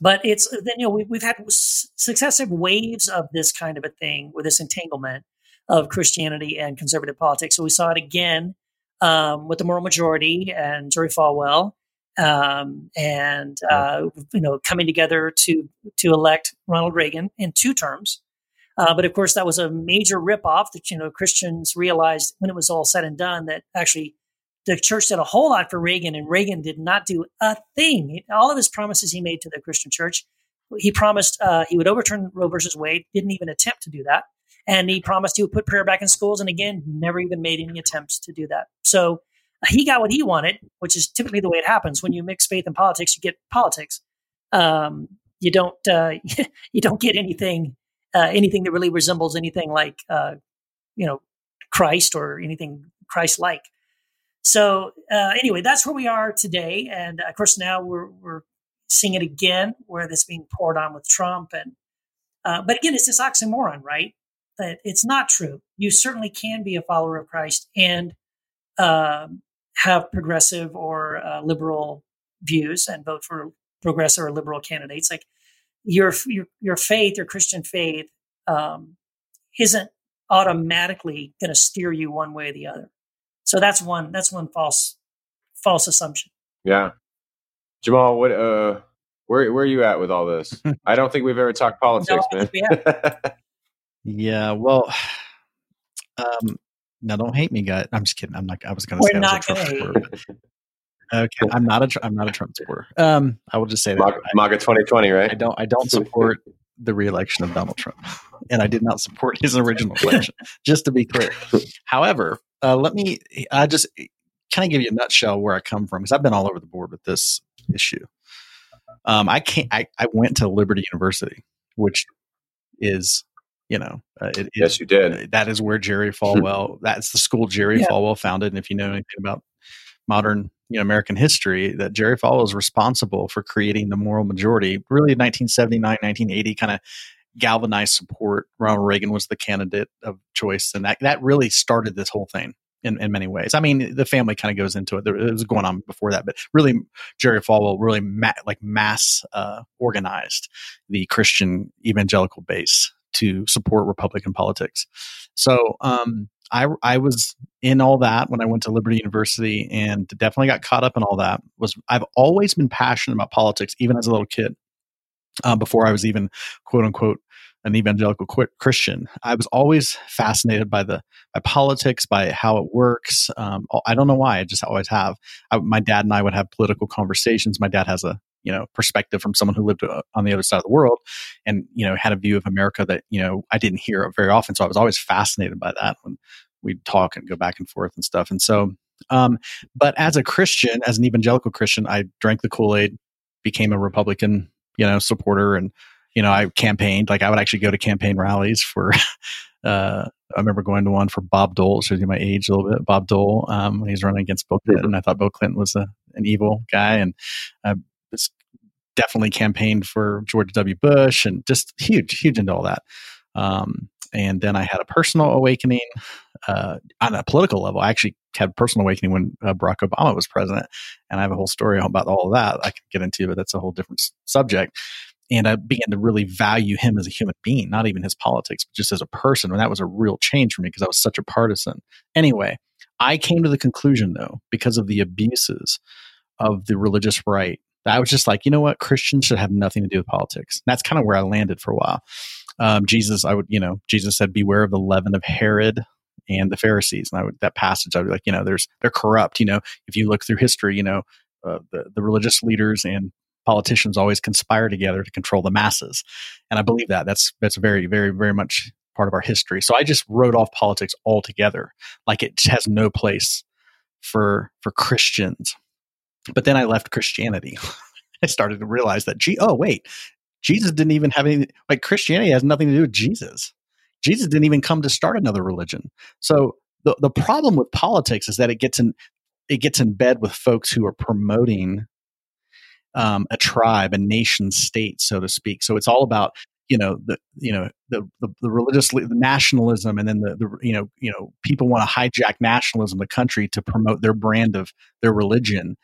but it's then you know we, we've had successive waves of this kind of a thing with this entanglement of Christianity and conservative politics. So we saw it again um, with the moral majority and Jerry Falwell, um, and uh, you know coming together to to elect Ronald Reagan in two terms. Uh, but of course, that was a major ripoff that you know Christians realized when it was all said and done that actually the church did a whole lot for Reagan, and Reagan did not do a thing. All of his promises he made to the Christian church, he promised uh, he would overturn Roe versus Wade, didn't even attempt to do that, and he promised he would put prayer back in schools, and again, never even made any attempts to do that. So he got what he wanted, which is typically the way it happens when you mix faith and politics. You get politics. Um, you don't uh, you don't get anything uh, anything that really resembles anything like uh, you know Christ or anything Christ like. So uh, anyway, that's where we are today, and of course now we're we're seeing it again where this being poured on with Trump, and uh, but again, it's this oxymoron, right? That it's not true. You certainly can be a follower of Christ and um have progressive or uh, liberal views and vote for progressive or liberal candidates. Like your your your faith, your Christian faith, um, isn't automatically going to steer you one way or the other. So that's one that's one false false assumption. Yeah. Jamal, what uh where where are you at with all this? I don't think we've ever talked politics, I man. think Yeah, well, um, now don't hate me, guys. I'm just kidding. I'm not. I was going to We're say I was a not Trump gonna supporter. Okay, I'm not a. Tr- I'm not a Trump supporter. Um, I will just say that MAGA, MAGA 2020, I don't. I don't support the reelection of Donald Trump, and I did not support his original election. just to be clear. However, uh, let me. I just kind of give you a nutshell where I come from because I've been all over the board with this issue. Um, I can't. I, I went to Liberty University, which is, you know, uh, it, it- Yes, you did. that is where Jerry Falwell. that's the school Jerry Yeah. Falwell founded. And if you know anything about modern, you know, American history, that Jerry Falwell is responsible for creating the moral majority. Really, 1979, 1980, kind of galvanized support. Ronald Reagan was the candidate of choice, and that that really started this whole thing. In, in many ways, I mean, the family kind of goes into it. There, it was going on before that, but really, Jerry Falwell really ma- like mass uh, organized the Christian evangelical base to support Republican politics. So um, I I was in all that when I went to Liberty University, and definitely got caught up in all that. Was I've always been passionate about politics, even as a little kid. Uh, before I was even quote unquote an evangelical Christian, I was always fascinated by the by politics, by how it works. Um, I don't know why. I just always have. I, my dad and I would have political conversations. My dad has a you know perspective from someone who lived uh, on the other side of the world and you know had a view of america that you know i didn't hear very often. So i was always fascinated by that when we'd talk and go back and forth and stuff. And so um but as a christian as an evangelical christian i drank the kool-aid became a republican you know supporter and you know i campaigned. Like i would actually go to campaign rallies for uh I remember going to one for Bob Dole, shows you my age a little bit. Bob Dole, um, when he's running against Bill Clinton, I thought Bill Clinton was a, an evil guy, and uh, was definitely campaigned for George W. Bush, and just huge, huge into all that. Um, and then I had a personal awakening uh, on a political level. I actually had a personal awakening when uh, Barack Obama was president, and I have a whole story about all of that I could get into, but that's a whole different s- subject. And I began to really value him as a human being, not even his politics, but just as a person. And that was a real change for me because I was such a partisan. Anyway, I came to the conclusion, though, because of the abuses of the religious right, I was just like, you know what? Christians should have nothing to do with politics. And that's kind of where I landed for a while. Um, Jesus, I would, you know, Jesus said, beware of the leaven of Herod and the Pharisees. And I would, that passage, I would be like, you know, there's, they're corrupt. You know, if you look through history, you know, uh, the, the religious leaders and politicians always conspire together to control the masses. And I believe that that's, that's very, very, very much part of our history. So I just wrote off politics altogether. Like it has no place for, for Christians. But then I left Christianity. I started to realize that, gee, oh, wait, Jesus didn't even have any, like Christianity has nothing to do with Jesus. Jesus didn't even come to start another religion. So the, the problem with politics is that it gets in, it gets in bed with folks who are promoting um, a tribe, a nation state, so to speak. So it's all about you know the you know the the, the religious the nationalism, and then the, the you know you know people want to hijack nationalism, the country, to promote their brand of their religion,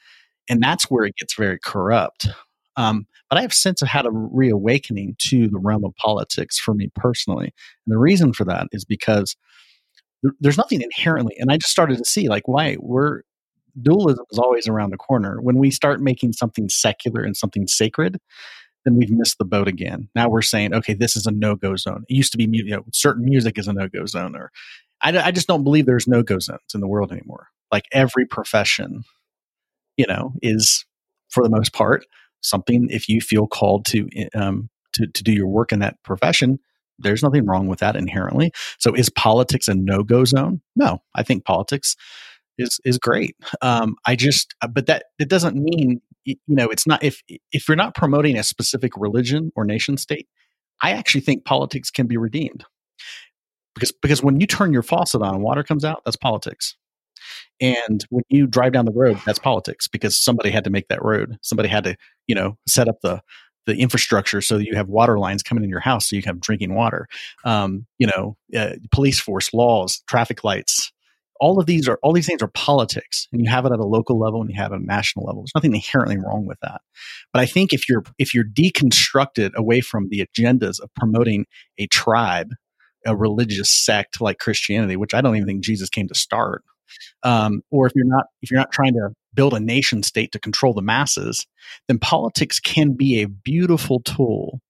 and that's where it gets very corrupt. Um, but I have sense of had a reawakening to the realm of politics for me personally, and the reason for that is because there, there's nothing inherently, and I just started to see like why we're dualism is always around the corner. When we start making something secular and something sacred, then we've missed the boat again. Now we're saying, okay, this is a no go zone. It used to be, you know, certain music is a no go zone, or I, I just don't believe there's no go zones in the world anymore. Like every profession, you know, is for the most part something. If you feel called to um, to to do your work in that profession, there's nothing wrong with that inherently. So, is politics a no go zone? No, I think politics is is great. Um, I just, but that it doesn't mean you know it's not if if you're not promoting a specific religion or nation state. I actually think politics can be redeemed because because when you turn your faucet on water comes out, that's politics. And when you drive down the road, that's politics because somebody had to make that road. Somebody had to, you know, set up the the infrastructure so that you have water lines coming in your house so you have drinking water. Um, you know, uh, police force, laws, traffic lights, all of these are all these things are politics and you have it at a local level and you have it at a national level there's nothing inherently wrong with that but i think if you're if you're deconstructed away from the agendas of promoting a tribe a religious sect like christianity which i don't even think jesus came to start um, or if you're not if you're not trying to build a nation state to control the masses then politics can be a beautiful tool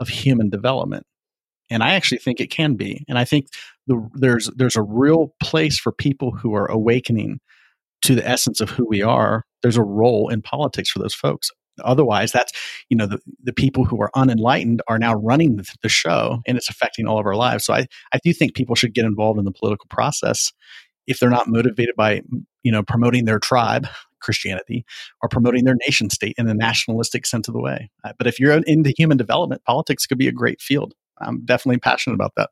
of human development and I actually think it can be. And I think the, there's there's a real place for people who are awakening to the essence of who we are. There's a role in politics for those folks. Otherwise, that's you know the the people who are unenlightened are now running the, the show, and it's affecting all of our lives. So I I do think people should get involved in the political process if they're not motivated by you know promoting their tribe Christianity or promoting their nation state in the nationalistic sense of the way. Uh, but if you're into human development, politics could be a great field. I'm definitely passionate about that.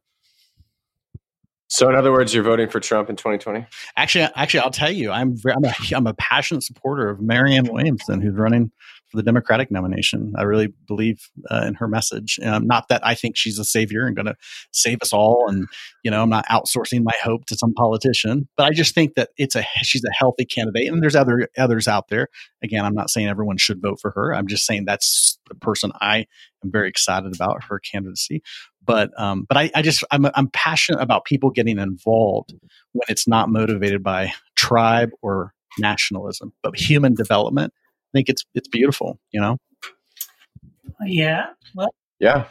So, in other words, you're voting for Trump in 2020. Actually, actually, I'll tell you, I'm I'm a, I'm a passionate supporter of Marianne Williamson, who's running for the Democratic nomination. I really believe uh, in her message. Um, not that I think she's a savior and going to save us all, and you know, I'm not outsourcing my hope to some politician, but I just think that it's a she's a healthy candidate, and there's other others out there. Again, I'm not saying everyone should vote for her. I'm just saying that's the person I am very excited about her candidacy. But um, but I, I just I'm I'm passionate about people getting involved when it's not motivated by tribe or nationalism, but human development. I think it's it's beautiful, you know. Yeah. Well, Yeah,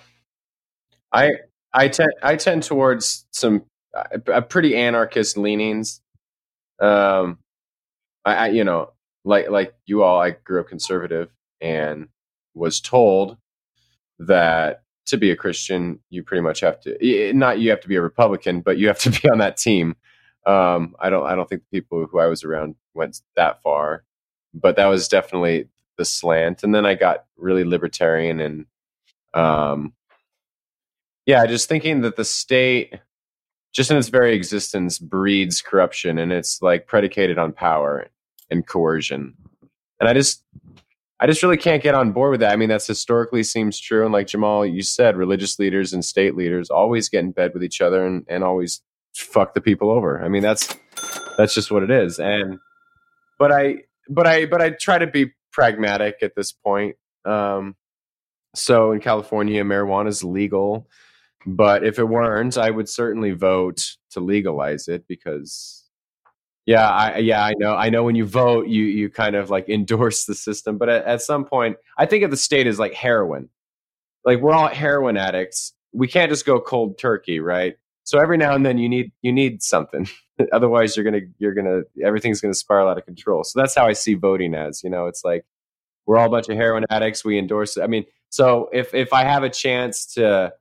I I tend I tend towards some uh, a pretty anarchist leanings. Um, I, I you know like like you all, I grew up conservative and was told that to be a Christian, you pretty much have to not you have to be a Republican, but you have to be on that team. Um, I don't I don't think the people who I was around went that far, but that was definitely the slant. And then I got really libertarian and um, yeah, just thinking that the state, just in its very existence, breeds corruption and it's like predicated on power and coercion. And I just I just really can't get on board with that. I mean, that's historically seems true. And like Jamal, you said, religious leaders and state leaders always get in bed with each other and, and always fuck the people over. I mean, that's That's just what it is. And but I but I but I try to be pragmatic at this point. Um, so in California, marijuana is legal, but if it weren't, I would certainly vote to legalize it because yeah, I yeah, I know. I know when you vote, you you kind of like endorse the system, but at, at some point, I think of the state as like heroin. Like we're all heroin addicts. We can't just go cold turkey, right? So every now and then you need you need something. Otherwise, you're gonna you're gonna everything's gonna spiral out of control. So that's how I see voting as. You know, it's like we're all a bunch of heroin addicts. We endorse it. I mean, so if if I have a chance to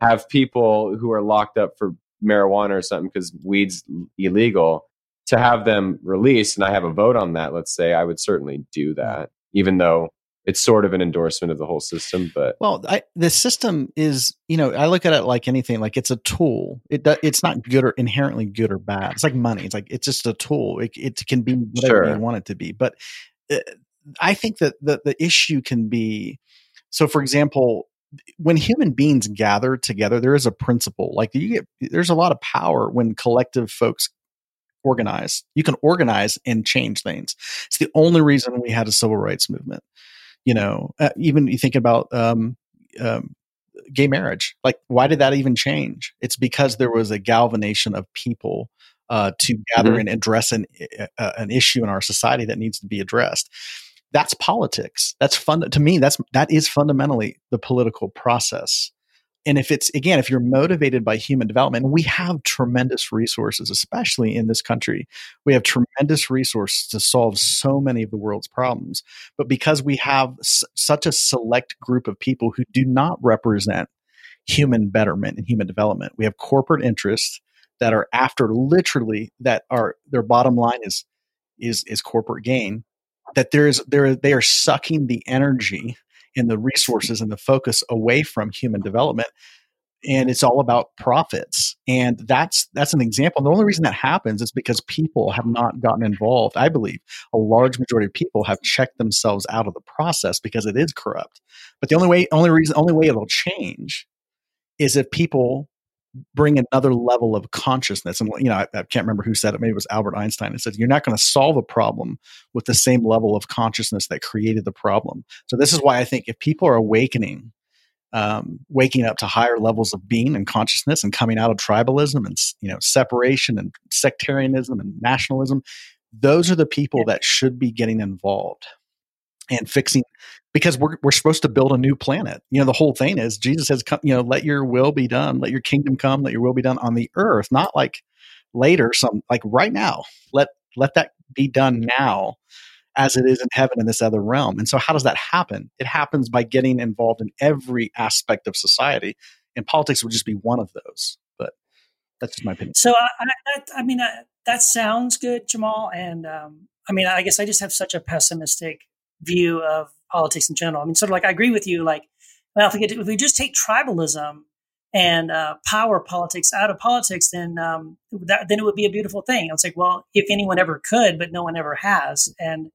have people who are locked up for marijuana or something because weed's illegal to have them released and I have a vote on that, let's say, I would certainly do mm. that, even though it's sort of an endorsement of the whole system. But well, I, the system is, you know, I look at it like anything, like it's a tool. It it's not good or inherently good or bad. It's like money. It's like it's just a tool. It, it can be whatever sure. you want it to be. But uh, I think that the the issue can be. So, for example, when human beings gather together, there is a principle. Like you get, there's a lot of power when collective folks organize. You can organize and change things. It's the only reason we had a civil rights movement. You know, uh, even you think about um, um, gay marriage. Like, why did that even change? It's because there was a galvanization of people uh, to gather mm-hmm. and address an uh, an issue in our society that needs to be addressed. That's politics. That's fun to me. That's that is fundamentally the political process and if it's again if you're motivated by human development we have tremendous resources especially in this country. We have tremendous resources to solve so many of the world's problems. But because we have s- such a select group of people who do not represent human betterment and human development we have corporate interests that are after literally that are their bottom line is is is corporate gain that there is there they are sucking the energy and the resources and the focus away from human development and it's all about profits. And that's that's an example. The only reason that happens is because people have not gotten involved. I believe a large majority of people have checked themselves out of the process because it is corrupt. But the only way only reason only way it'll change is if people bring another level of consciousness. And you know, I, I, can't remember who said it. Maybe it was Albert Einstein. It said you're not going to solve a problem with the same level of consciousness that created the problem. So this is why I think if people are awakening, um, waking up to higher levels of being and consciousness, and coming out of tribalism and you know separation and sectarianism and nationalism, those are the people that should be getting involved and fixing because we're we're supposed to build a new planet. You know, the whole thing is Jesus says, come you know, let your will be done, let your kingdom come, let your will be done on the earth, not like later, some like right now. Let let that be done now as it is in heaven in this other realm. And so how does that happen? It happens by getting involved in every aspect of society. And politics would just be one of those. But that's just my opinion. So I, I, I mean, I, that sounds good, Jamal. And um, I mean, I guess I just have such a pessimistic view of politics in general. I mean, sort of like I agree with you. Like, well, if we get, if we just take tribalism and uh, power politics out of politics, then um, that, then it would be a beautiful thing. It's like, well, if anyone ever could, but no one ever has, and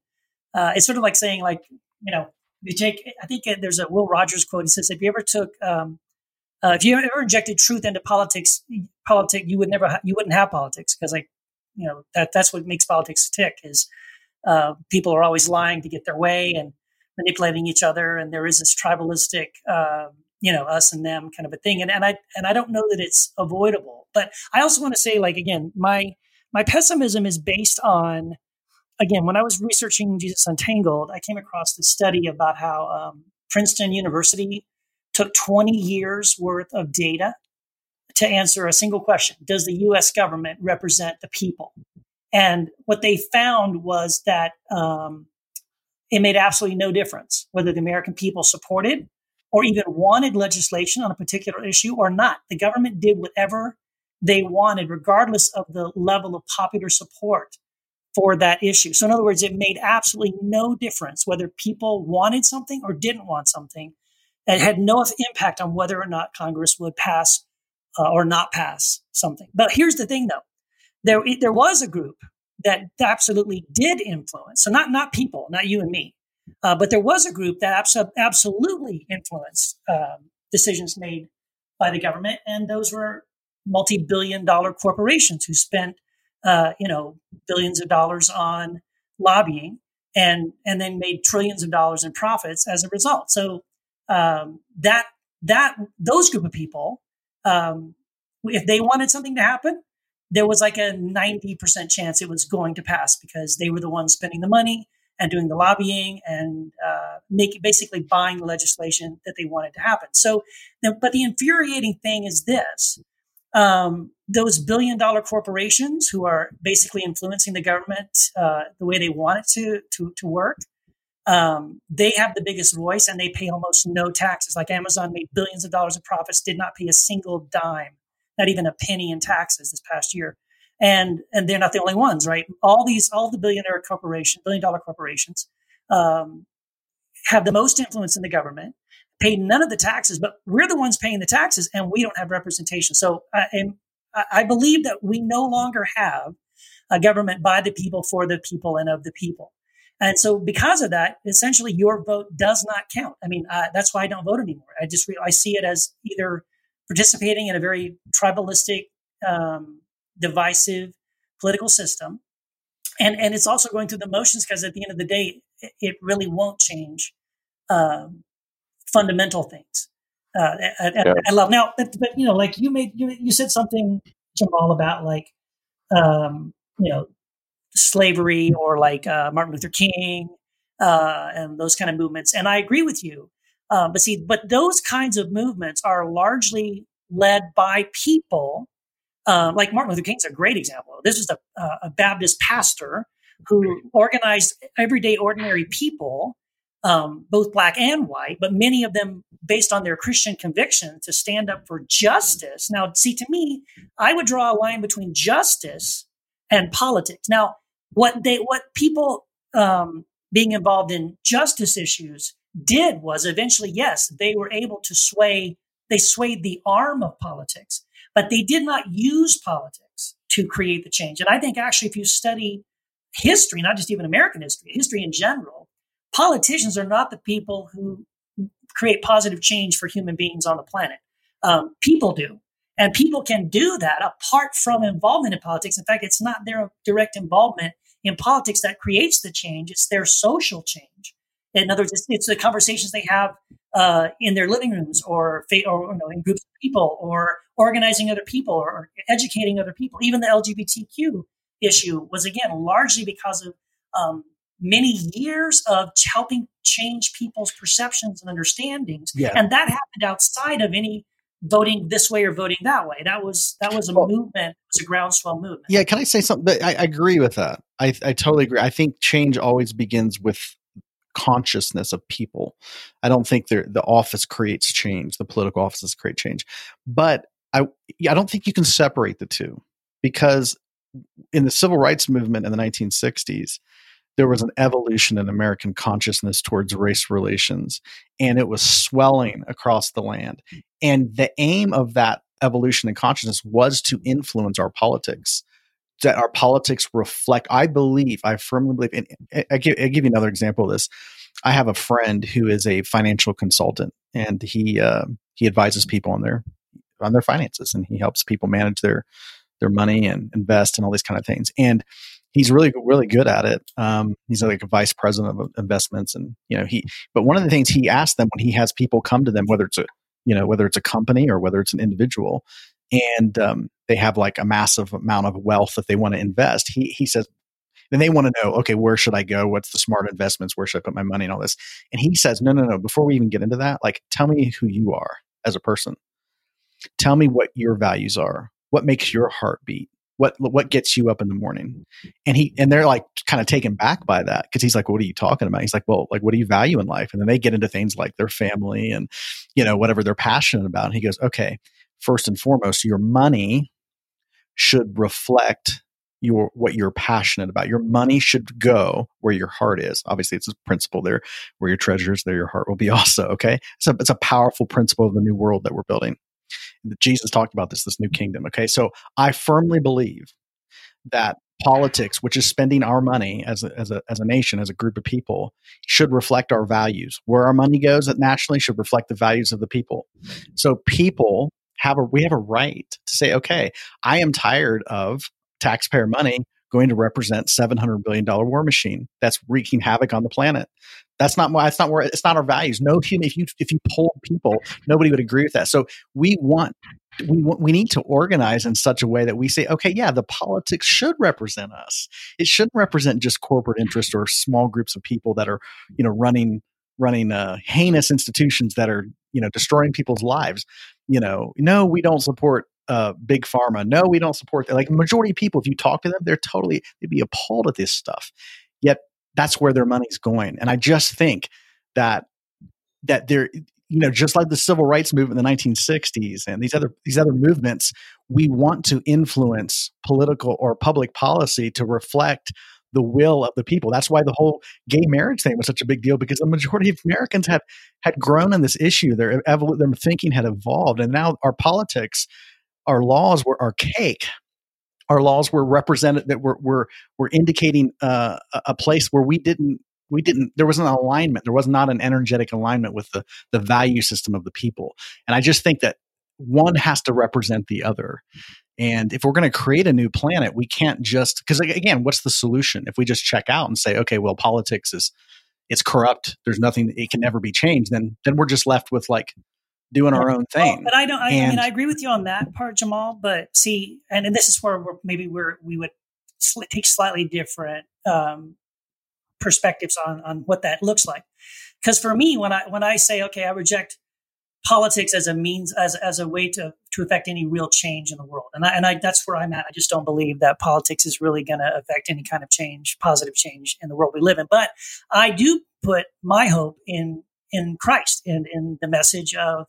uh, it's sort of like saying, like, you know, you take. I think there's a Will Rogers quote. He says, "If you ever took, um, uh, if you ever injected truth into politics, politics, you would never, ha- you wouldn't have politics because, like, you know, that that's what makes politics tick is." Uh, people are always lying to get their way and manipulating each other, and there is this tribalistic, uh, you know, us and them kind of a thing. And and I and I don't know that it's avoidable. But I also want to say, like again, my my pessimism is based on again when I was researching Jesus Untangled, I came across this study about how um, Princeton University took 20 years worth of data to answer a single question Does the US government represent the people? And what they found was that um, it made absolutely no difference whether the American people supported or even wanted legislation on a particular issue or not. The government did whatever they wanted, regardless of the level of popular support for that issue. So, in other words, it made absolutely no difference whether people wanted something or didn't want something. It had no impact on whether or not Congress would pass uh, or not pass something. But here's the thing, though there there was a group that absolutely did influence. So not not people, not you and me, uh, but there was a group that abso- absolutely influenced um, decisions made by the government, and those were multi-billion dollar corporations who spent uh, you know, billions of dollars on lobbying and and then made trillions of dollars in profits as a result. So um, that that those group of people, um, if they wanted something to happen, there was like a ninety percent chance it was going to pass because they were the ones spending the money and doing the lobbying and uh, make, basically buying the legislation that they wanted to happen. So, but the infuriating thing is this: um, those billion dollar corporations who are basically influencing the government uh, the way they want it to to, to work. Um, they have the biggest voice and they pay almost no taxes. Like Amazon made billions of dollars of profits, did not pay a single dime, not even a penny in taxes this past year. And and they're not the only ones, right? All these, all the billionaire corporations, billion dollar corporations, um, have the most influence in the government pay none of the taxes, but we're the ones paying the taxes and we don't have representation. So I, am, I believe that we no longer have a government by the people, for the people, and of the people. And so, because of that, essentially, your vote does not count. I mean, uh, that's why I don't vote anymore. I just re- I see it as either participating in a very tribalistic, um, divisive political system, and and it's also going through the motions because at the end of the day, it, it really won't change um, fundamental things. Uh, I, yeah. I, love now, but, but, you know, like you made you you said something Jamal about like um, you know slavery or like uh, Martin Luther King uh, and those kind of movements, and I agree with you. Uh, but see, but those kinds of movements are largely led by people. Um, like Martin Luther King's a great example. This is a, a Baptist pastor who organized everyday ordinary people um, both black and white, but many of them based on their Christian conviction to stand up for justice. Now, see, to me, I would draw a line between justice and politics. Now, what they, what people um, being involved in justice issues did was eventually, yes, they were able to sway. They swayed the arm of politics, but they did not use politics to create the change. And I think actually, if you study history, not just even American history, history in general, politicians are not the people who create positive change for human beings on the planet. Um, people do. And people can do that apart from involvement in politics. In fact, it's not their direct involvement in politics that creates the change, it's their social change. In other words, it's, it's the conversations they have uh, in their living rooms or, or you know, in groups of people or organizing other people or educating other people. Even the LGBTQ issue was, again, largely because of um, many years of helping change people's perceptions and understandings. Yeah. And that happened outside of any voting this way or voting that way. That was that was a well, movement. It was a groundswell movement. Yeah, can I say something? I, I agree with that. I, I totally agree. I think change always begins with consciousness of people. I don't think the office creates change. The political offices create change, but I I don't think you can separate the two because in the civil rights movement in the 1960s, there was an evolution in American consciousness towards race relations, and it was swelling across the land. And the aim of that evolution in consciousness was to influence our politics. That our politics reflect, I believe, I firmly believe, and I give, I give you another example of this. I have a friend who is a financial consultant, and he uh, he advises people on their on their finances, and he helps people manage their their money and invest and all these kind of things. And he's really really good at it. Um, he's like a vice president of investments, and you know he. But one of the things he asks them when he has people come to them, whether it's a you know whether it's a company or whether it's an individual, and um, they have like a massive amount of wealth that they want to invest, he he says. Then they want to know, okay, where should I go? What's the smart investments? Where should I put my money and all this? And he says, no, no, no. Before we even get into that, like, tell me who you are as a person. Tell me what your values are. What makes your heart beat? what what gets you up in the morning and he and they're like kind of taken back by that because he's like what are you talking about he's like well like what do you value in life and then they get into things like their family and you know whatever they're passionate about and he goes okay first and foremost your money should reflect your what you're passionate about your money should go where your heart is obviously it's a principle there where your treasure is there your heart will be also okay so it's a powerful principle of the new world that we're building Jesus talked about this, this new kingdom. Okay. So I firmly believe that politics, which is spending our money as a, as a, as a nation, as a group of people, should reflect our values. Where our money goes it nationally should reflect the values of the people. So people have a, we have a right to say, okay, I am tired of taxpayer money going to represent $700 billion war machine that's wreaking havoc on the planet. That's not why it's not where it's not our values. No human, if you, if you poll people, nobody would agree with that. So we want, we want, we need to organize in such a way that we say, okay, yeah, the politics should represent us. It shouldn't represent just corporate interest or small groups of people that are, you know, running, running uh, heinous institutions that are, you know, destroying people's lives. You know, no, we don't support uh, big pharma. No, we don't support that. Like majority of people, if you talk to them, they're totally they'd be appalled at this stuff. Yet that's where their money's going. And I just think that that they're you know just like the civil rights movement in the 1960s and these other these other movements, we want to influence political or public policy to reflect the will of the people. That's why the whole gay marriage thing was such a big deal because the majority of Americans had had grown in this issue. Their their thinking had evolved, and now our politics our laws were archaic. Our laws were represented that were were were indicating uh, a place where we didn't we didn't there was an alignment there was not an energetic alignment with the the value system of the people and i just think that one has to represent the other and if we're going to create a new planet we can't just because again what's the solution if we just check out and say okay well politics is it's corrupt there's nothing it can never be changed then then we're just left with like doing our own thing. Well, but I don't. I, I, mean, I agree with you on that part, Jamal. But see, and, and this is where we're, maybe we're we would sl- take slightly different um, perspectives on on what that looks like. Because for me, when I when I say okay, I reject politics as a means as as a way to to affect any real change in the world, and I and I that's where I'm at. I just don't believe that politics is really going to affect any kind of change, positive change in the world we live in. But I do put my hope in in Christ and in the message of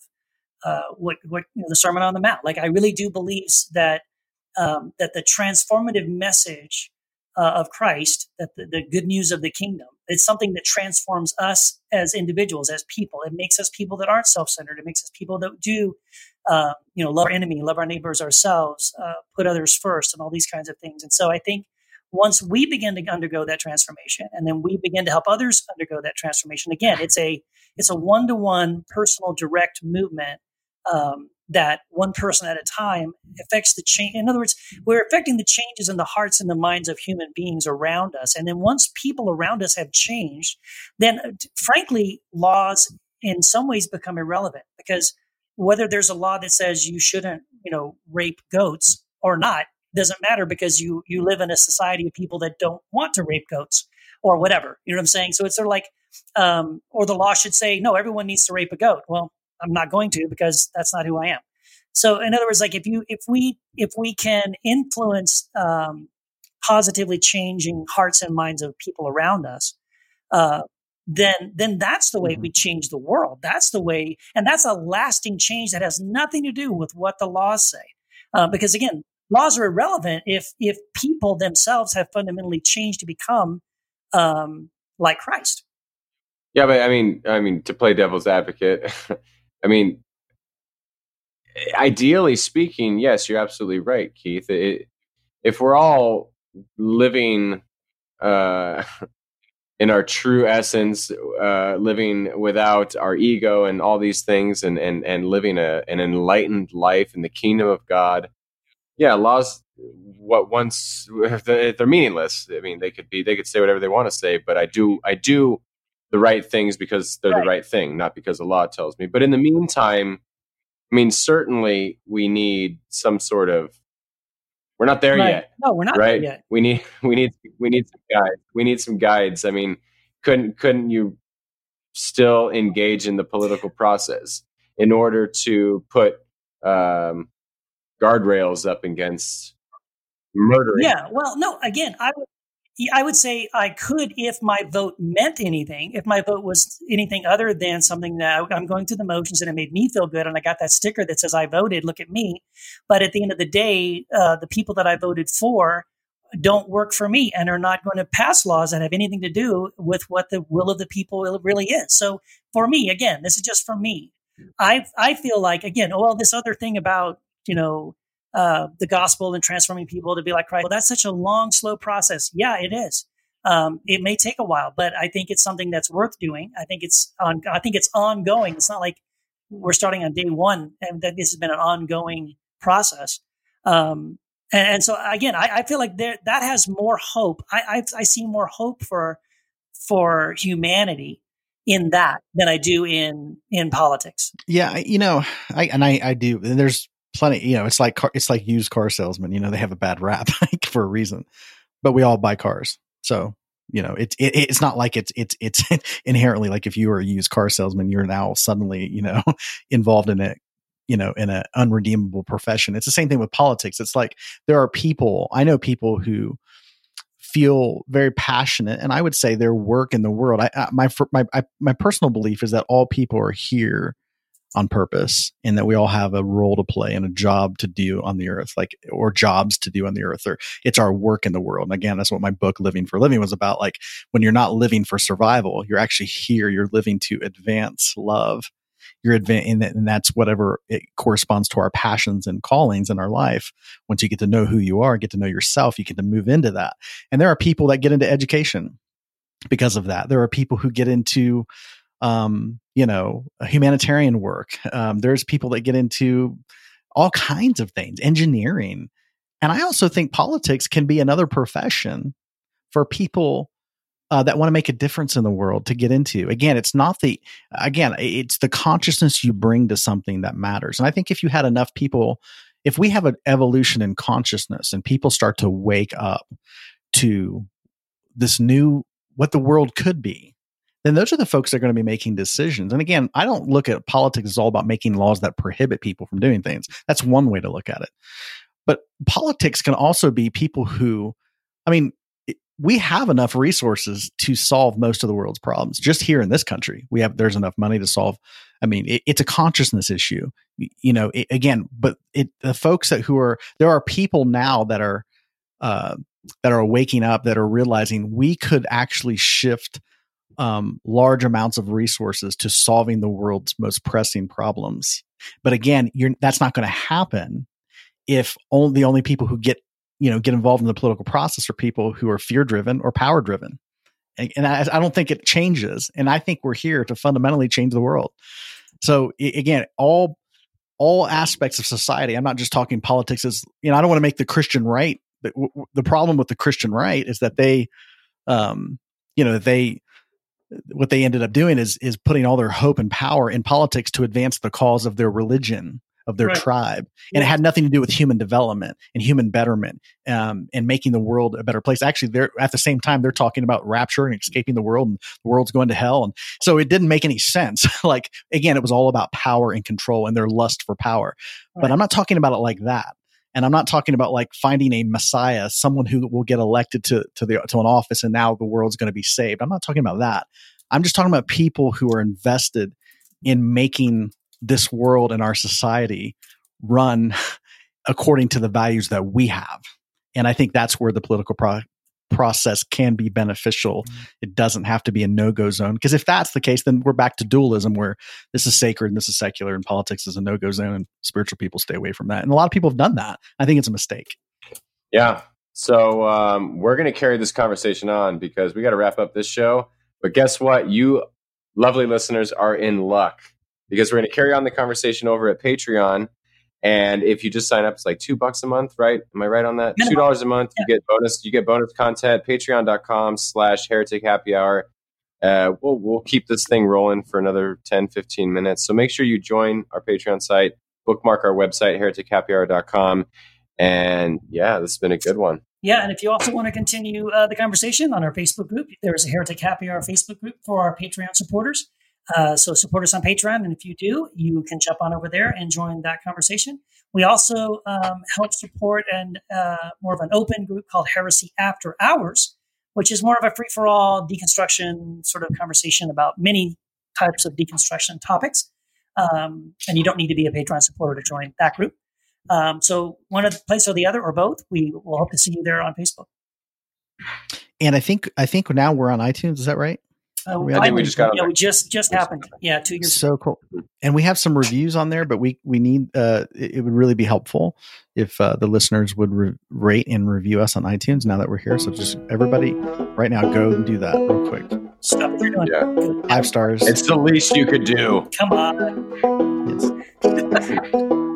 uh, what what you know, the Sermon on the Mount. Like I really do believe that um, that the transformative message uh, of Christ, that the, the, good news of the kingdom, it's something that transforms us as individuals, as people. It makes us people that aren't self-centered. It makes us people that do, uh, you know, love our enemy, love our neighbors, ourselves, uh, put others first, and all these kinds of things. And so I think once we begin to undergo that transformation and then we begin to help others undergo that transformation again it's a it's a one-to-one personal direct movement um, that one person at a time affects the change in other words we're affecting the changes in the hearts and the minds of human beings around us and then once people around us have changed then uh, frankly laws in some ways become irrelevant because whether there's a law that says you shouldn't you know rape goats or not doesn't matter because you you live in a society of people that don't want to rape goats or whatever. You know what I'm saying? So it's sort of like, um, or the law should say, no, everyone needs to rape a goat. Well, I'm not going to because that's not who I am. So in other words, like if you if we if we can influence um, positively changing hearts and minds of people around us, uh, then then that's the way mm-hmm. we change the world. That's the way, and that's a lasting change that has nothing to do with what the laws say. Uh, because again, laws are irrelevant if if people themselves have fundamentally changed to become um, like Christ. Yeah, but I mean, I mean, to play devil's advocate, I mean, ideally speaking, yes, you're absolutely right, Keith. It, if we're all living uh, in our true essence, uh, living without our ego and all these things, and and and living a, an enlightened life in the kingdom of God, yeah, laws what once they're meaningless. I mean, they could be they could say whatever they want to say, but I do I do the right things because they're right. the right thing, not because the law tells me. But in the meantime, I mean, certainly we need some sort of we're not there right. yet. No, we're not right? yet. We need we need we need some guides. We need some guides. I mean, couldn't couldn't you still engage in the political process in order to put um, guardrails up against murdering. Yeah. Well, no. Again, I would. I would say I could if my vote meant anything, if my vote was anything other than something that I'm going through the motions and it made me feel good and I got that sticker that says I voted, look at me. But at the end of the day, uh, the people that I voted for don't work for me and are not going to pass laws that have anything to do with what the will of the people really is. So for me, again, this is just for me. I I feel like again, well, this other thing about you know uh, the gospel and transforming people to be like Christ. Well, that's such a long, slow process. Yeah, it is. Um, it may take a while, but I think it's something that's worth doing. I think it's on. I think it's ongoing. It's not like we're starting on day one, and that this has been an ongoing process. Um, And, and so again, I, I, feel like there that has more hope. I, I I see more hope for for humanity in that than I do in in politics. Yeah, you know, I and I I do. There's plenty. You know, it's like car, it's like used car salesmen. You know, they have a bad rap for a reason, but we all buy cars. So you know, it's it, it's not like it's it's it's inherently like if you were a used car salesman, you're now suddenly you know involved in it. You know, in an unredeemable profession. It's the same thing with politics. It's like there are people. I know people who feel very passionate, and I would say their work in the world. I, I my my my personal belief is that all people are here on purpose and that we all have a role to play and a job to do on the earth like or jobs to do on the earth or it's our work in the world. And again that's what my book living for living was about. Like when you're not living for survival you're actually here. You're living to advance love. You're advancing and that's whatever it corresponds to our passions and callings in our life. Once you get to know who you are get to know yourself you get to move into that. And there are people that get into education because of that. There are people who get into um, you know, humanitarian work. Um, there's people that get into all kinds of things, engineering. And I also think politics can be another profession for people uh, that want to make a difference in the world to get into. Again, it's not the, again, it's the consciousness you bring to something that matters. And I think if you had enough people, if we have an evolution in consciousness and people start to wake up to this new, what the world could be, then those are the folks that are going to be making decisions. And again, I don't look at politics as all about making laws that prohibit people from doing things. That's one way to look at it. But politics can also be people who, I mean, we have enough resources to solve most of the world's problems. Just here in this country, we have there's enough money to solve. I mean, it, it's a consciousness issue, you know. It, again, but it the folks that who are there are people now that are uh, that are waking up that are realizing we could actually shift um, large amounts of resources to solving the world's most pressing problems. But again, that's not going to happen if only the only people who get you know get involved in the political process are people who are fear driven or power driven. And, and I, I, don't think it changes. And I think we're here to fundamentally change the world. So again, all all aspects of society. I'm not just talking politics. As you know, I don't want to make the Christian right. The, the problem with the Christian right is that they, um, you know, they what they ended up doing is is putting all their hope and power in politics to advance the cause of their religion of their right. tribe. And it had nothing to do with human development and human betterment um, and making the world a better place. Actually they're at the same time they're talking about rapture and escaping the world and the world's going to hell. And so it didn't make any sense. Like again it was all about power and control and their lust for power. Right. but i'm not talking about it like that and I'm not talking about like finding a messiah, someone who will get elected to to the to an office and now the world's going to be saved. I'm not talking about that. I'm just talking about people who are invested in making this world and our society run according to the values that we have. And I think that's where the political pro- process can be beneficial. Mm-hmm. It doesn't have to be a no go zone. Because if that's the case, then we're back to dualism where this is sacred and this is secular and politics is a no go zone and spiritual people stay away from that. And a lot of people have done that. I think it's a mistake. Yeah. So um, we're going to carry this conversation on because we got to wrap up this show. But guess what? You lovely listeners are in luck because we're going to carry on the conversation over at Patreon. And if you just sign up, it's like two bucks a month, right? Am I right on that? Two dollars a month, you get bonus. You get bonus content. Patreon.com slash Heretic Happy Hour. Uh, we'll we'll keep this thing rolling for another 10, 15 minutes. So make sure you join our Patreon site, bookmark our website, heretichappyhour.com. And yeah, this has been a good one. Yeah, and if you also want to continue uh, the conversation on our Facebook group, there's a Heretic Happy Hour Facebook group for our Patreon supporters. Uh, so support us on Patreon, and if you do, you can jump on over there and join that conversation. We also um, help support and uh, more of an open group called Heresy After Hours, which is more of a free for all deconstruction sort of conversation about many types of deconstruction topics. Um, and you don't need to be a Patreon supporter to join that group. Um, so one place or the other or both, we will hope to see you there on Facebook. And I think I think now we're on iTunes. Is that right? Uh, I think we just got. Yeah, we just just happened. Yeah, two years. So cool, and we have some reviews on there, but we we need. Uh, it, it would really be helpful if uh, the listeners would re- rate and review us on iTunes. Now that we're here, so just everybody, right now, go and do that real quick. Stop what you're doing. Yeah. Five stars. It's the least you could do. Come on. Yes.